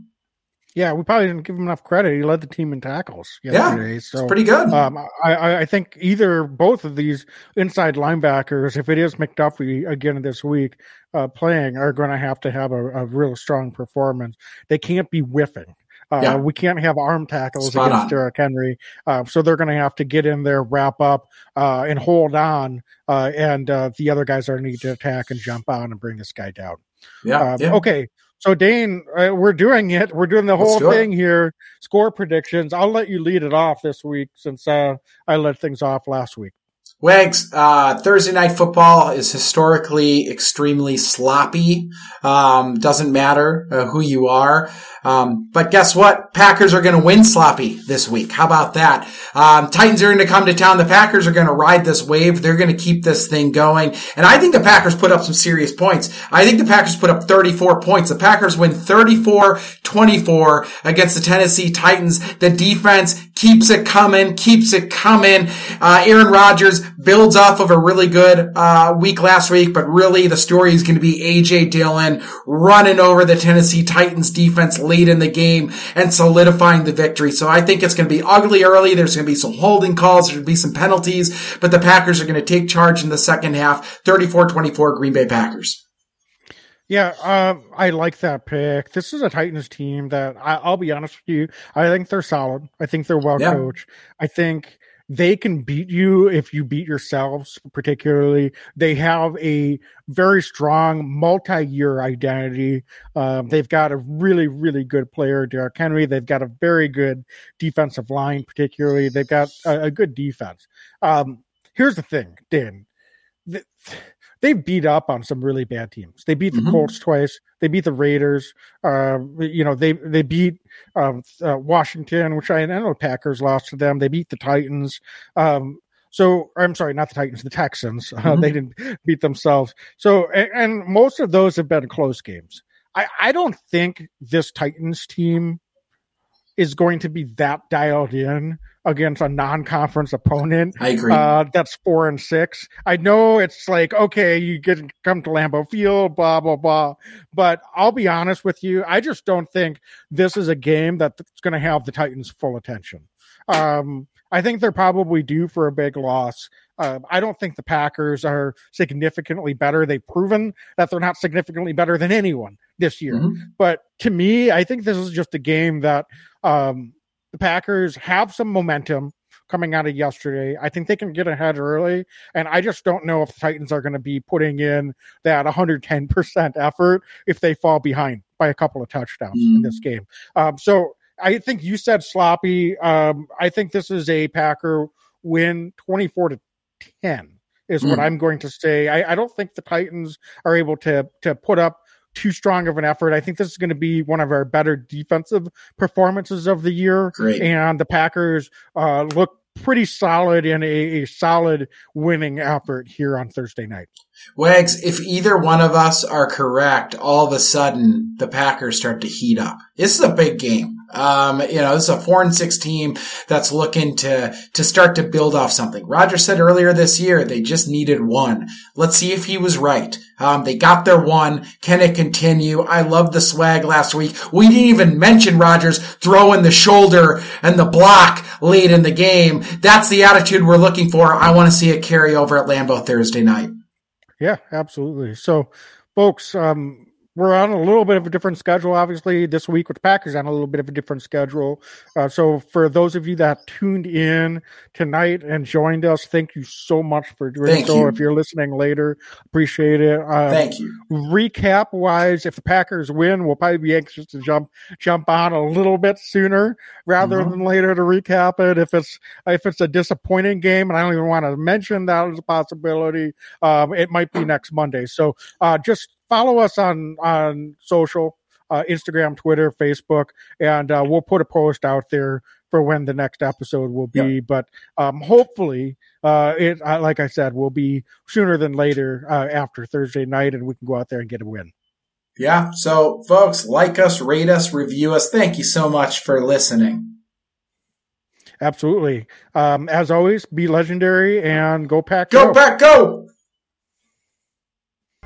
Yeah, we probably didn't give him enough credit. He led the team in tackles yesterday. Yeah, so pretty good. Um, I, I think either both of these inside linebackers, if it is McDuffie again this week uh, playing, are going to have to have a, a real strong performance. They can't be whiffing. Uh, yeah. We can't have arm tackles Spot against on. Derrick Henry, uh, so they're going to have to get in there, wrap up, uh, and hold on, uh, and uh, the other guys are need to attack and jump on and bring this guy down. Yeah. Um, yeah. Okay. So Dane, uh, we're doing it. We're doing the whole thing it. here. Score predictions. I'll let you lead it off this week since I let things off last week. Wags, uh, Thursday night football is historically extremely sloppy. Um, doesn't matter uh, who you are. Um, but guess what? Packers are going to win sloppy this week. How about that? Um, Titans are going to come to town. The Packers are going to ride this wave. They're going to keep this thing going. And I think the Packers put up some serious points. I think the Packers put up 34 points. The Packers win 34-24 against the Tennessee Titans. The defense keeps it coming, keeps it coming. Uh, Aaron Rodgers builds off of a really good uh, week last week, but really the story is going to be AJ Dillon running over the Tennessee Titans defense late in the game and solidifying the victory. So I think it's going to be ugly early. There's going to be some holding calls. There's going to be some penalties, but the Packers are going to take charge in the second half. 34-24 Green Bay Packers. Yeah, um, I like that pick. This is a Titans team that I, will be honest with you. I think they're solid. I think they're well yeah. coached. I think they can beat you if you beat yourselves, particularly. They have a very strong multi year identity. Um, they've got a really, really good player, Derrick Henry. They've got a very good defensive line, particularly. They've got a, a good defense. Um, here's the thing, Dan. The, they beat up on some really bad teams. They beat the Mhm. Colts twice. They beat the Raiders. Uh, you know, they they beat um, uh, Washington, which I, I know Packers lost to them. They beat the Titans. Um, so I'm sorry, not the Titans, the Texans. Uh, <laughs> Mhm. they didn't beat themselves. So and, and most of those have been close games. I, I don't think this Titans team is going to be that dialed in against a non-conference opponent I agree. uh, that's four and six. I know it's like okay, you get come to Lambeau Field, blah blah blah. But I'll be honest with you, I just don't think this is a game that's going to have the Titans' full attention. Um, I think they're probably due for a big loss. Uh, I don't think the Packers are significantly better. They've proven that they're not significantly better than anyone this year. Mhm. But to me, I think this is just a game that um, the Packers have some momentum coming out of yesterday. I think they can get ahead early, and I just don't know if the Titans are going to be putting in that 110% effort if they fall behind by a couple of touchdowns in this game. Um, so I think you said sloppy. Um, I think this is a Packer win 24 to 10 is what Mm. I'm going to say. I, I don't think the Titans are able to to put up too strong of an effort. I think this is going to be one of our better defensive performances of the year. Great. And the Packers uh, look pretty solid in a, a solid winning effort here on Thursday night. Wags, if either one of us are correct, all of a sudden the Packers start to heat up. This is a big game. Um, you know, this is a four and six team that's looking to, to start to build off something. Rodgers said earlier this year they just needed one. Let's see if he was right. Um, they got their one. Can it continue? I love the swag last week. We didn't even mention Rodgers throwing the shoulder and the block late in the game. That's the attitude we're looking for. I want to see it carry over at Lambeau Thursday night. Yeah, absolutely. So, folks, um, we're on a little bit of a different schedule, obviously, this week with the Packers on a little bit of a different schedule. Uh, so, for those of you that tuned in tonight and joined us, thank you so much for doing Thank so. you. If you're listening later, appreciate it. Uh, Thank you. recap wise, if the Packers win, we'll probably be anxious to jump jump on a little bit sooner rather Mhm. than later to recap it. If it's if it's a disappointing game, and I don't even want to mention that as a possibility, um, it might be next Monday. So uh, just follow us on on social. Uh, Instagram, Twitter, Facebook, and uh, we'll put a post out there for when the next episode will be. But um, hopefully, uh, it uh, like I said, will be sooner than later uh, after Thursday night, and we can go out there and get a win. Yeah. So, folks, like us, rate us, review us. Thank you so much for listening. Absolutely. Um, as always, be legendary and go pack. Go back, go!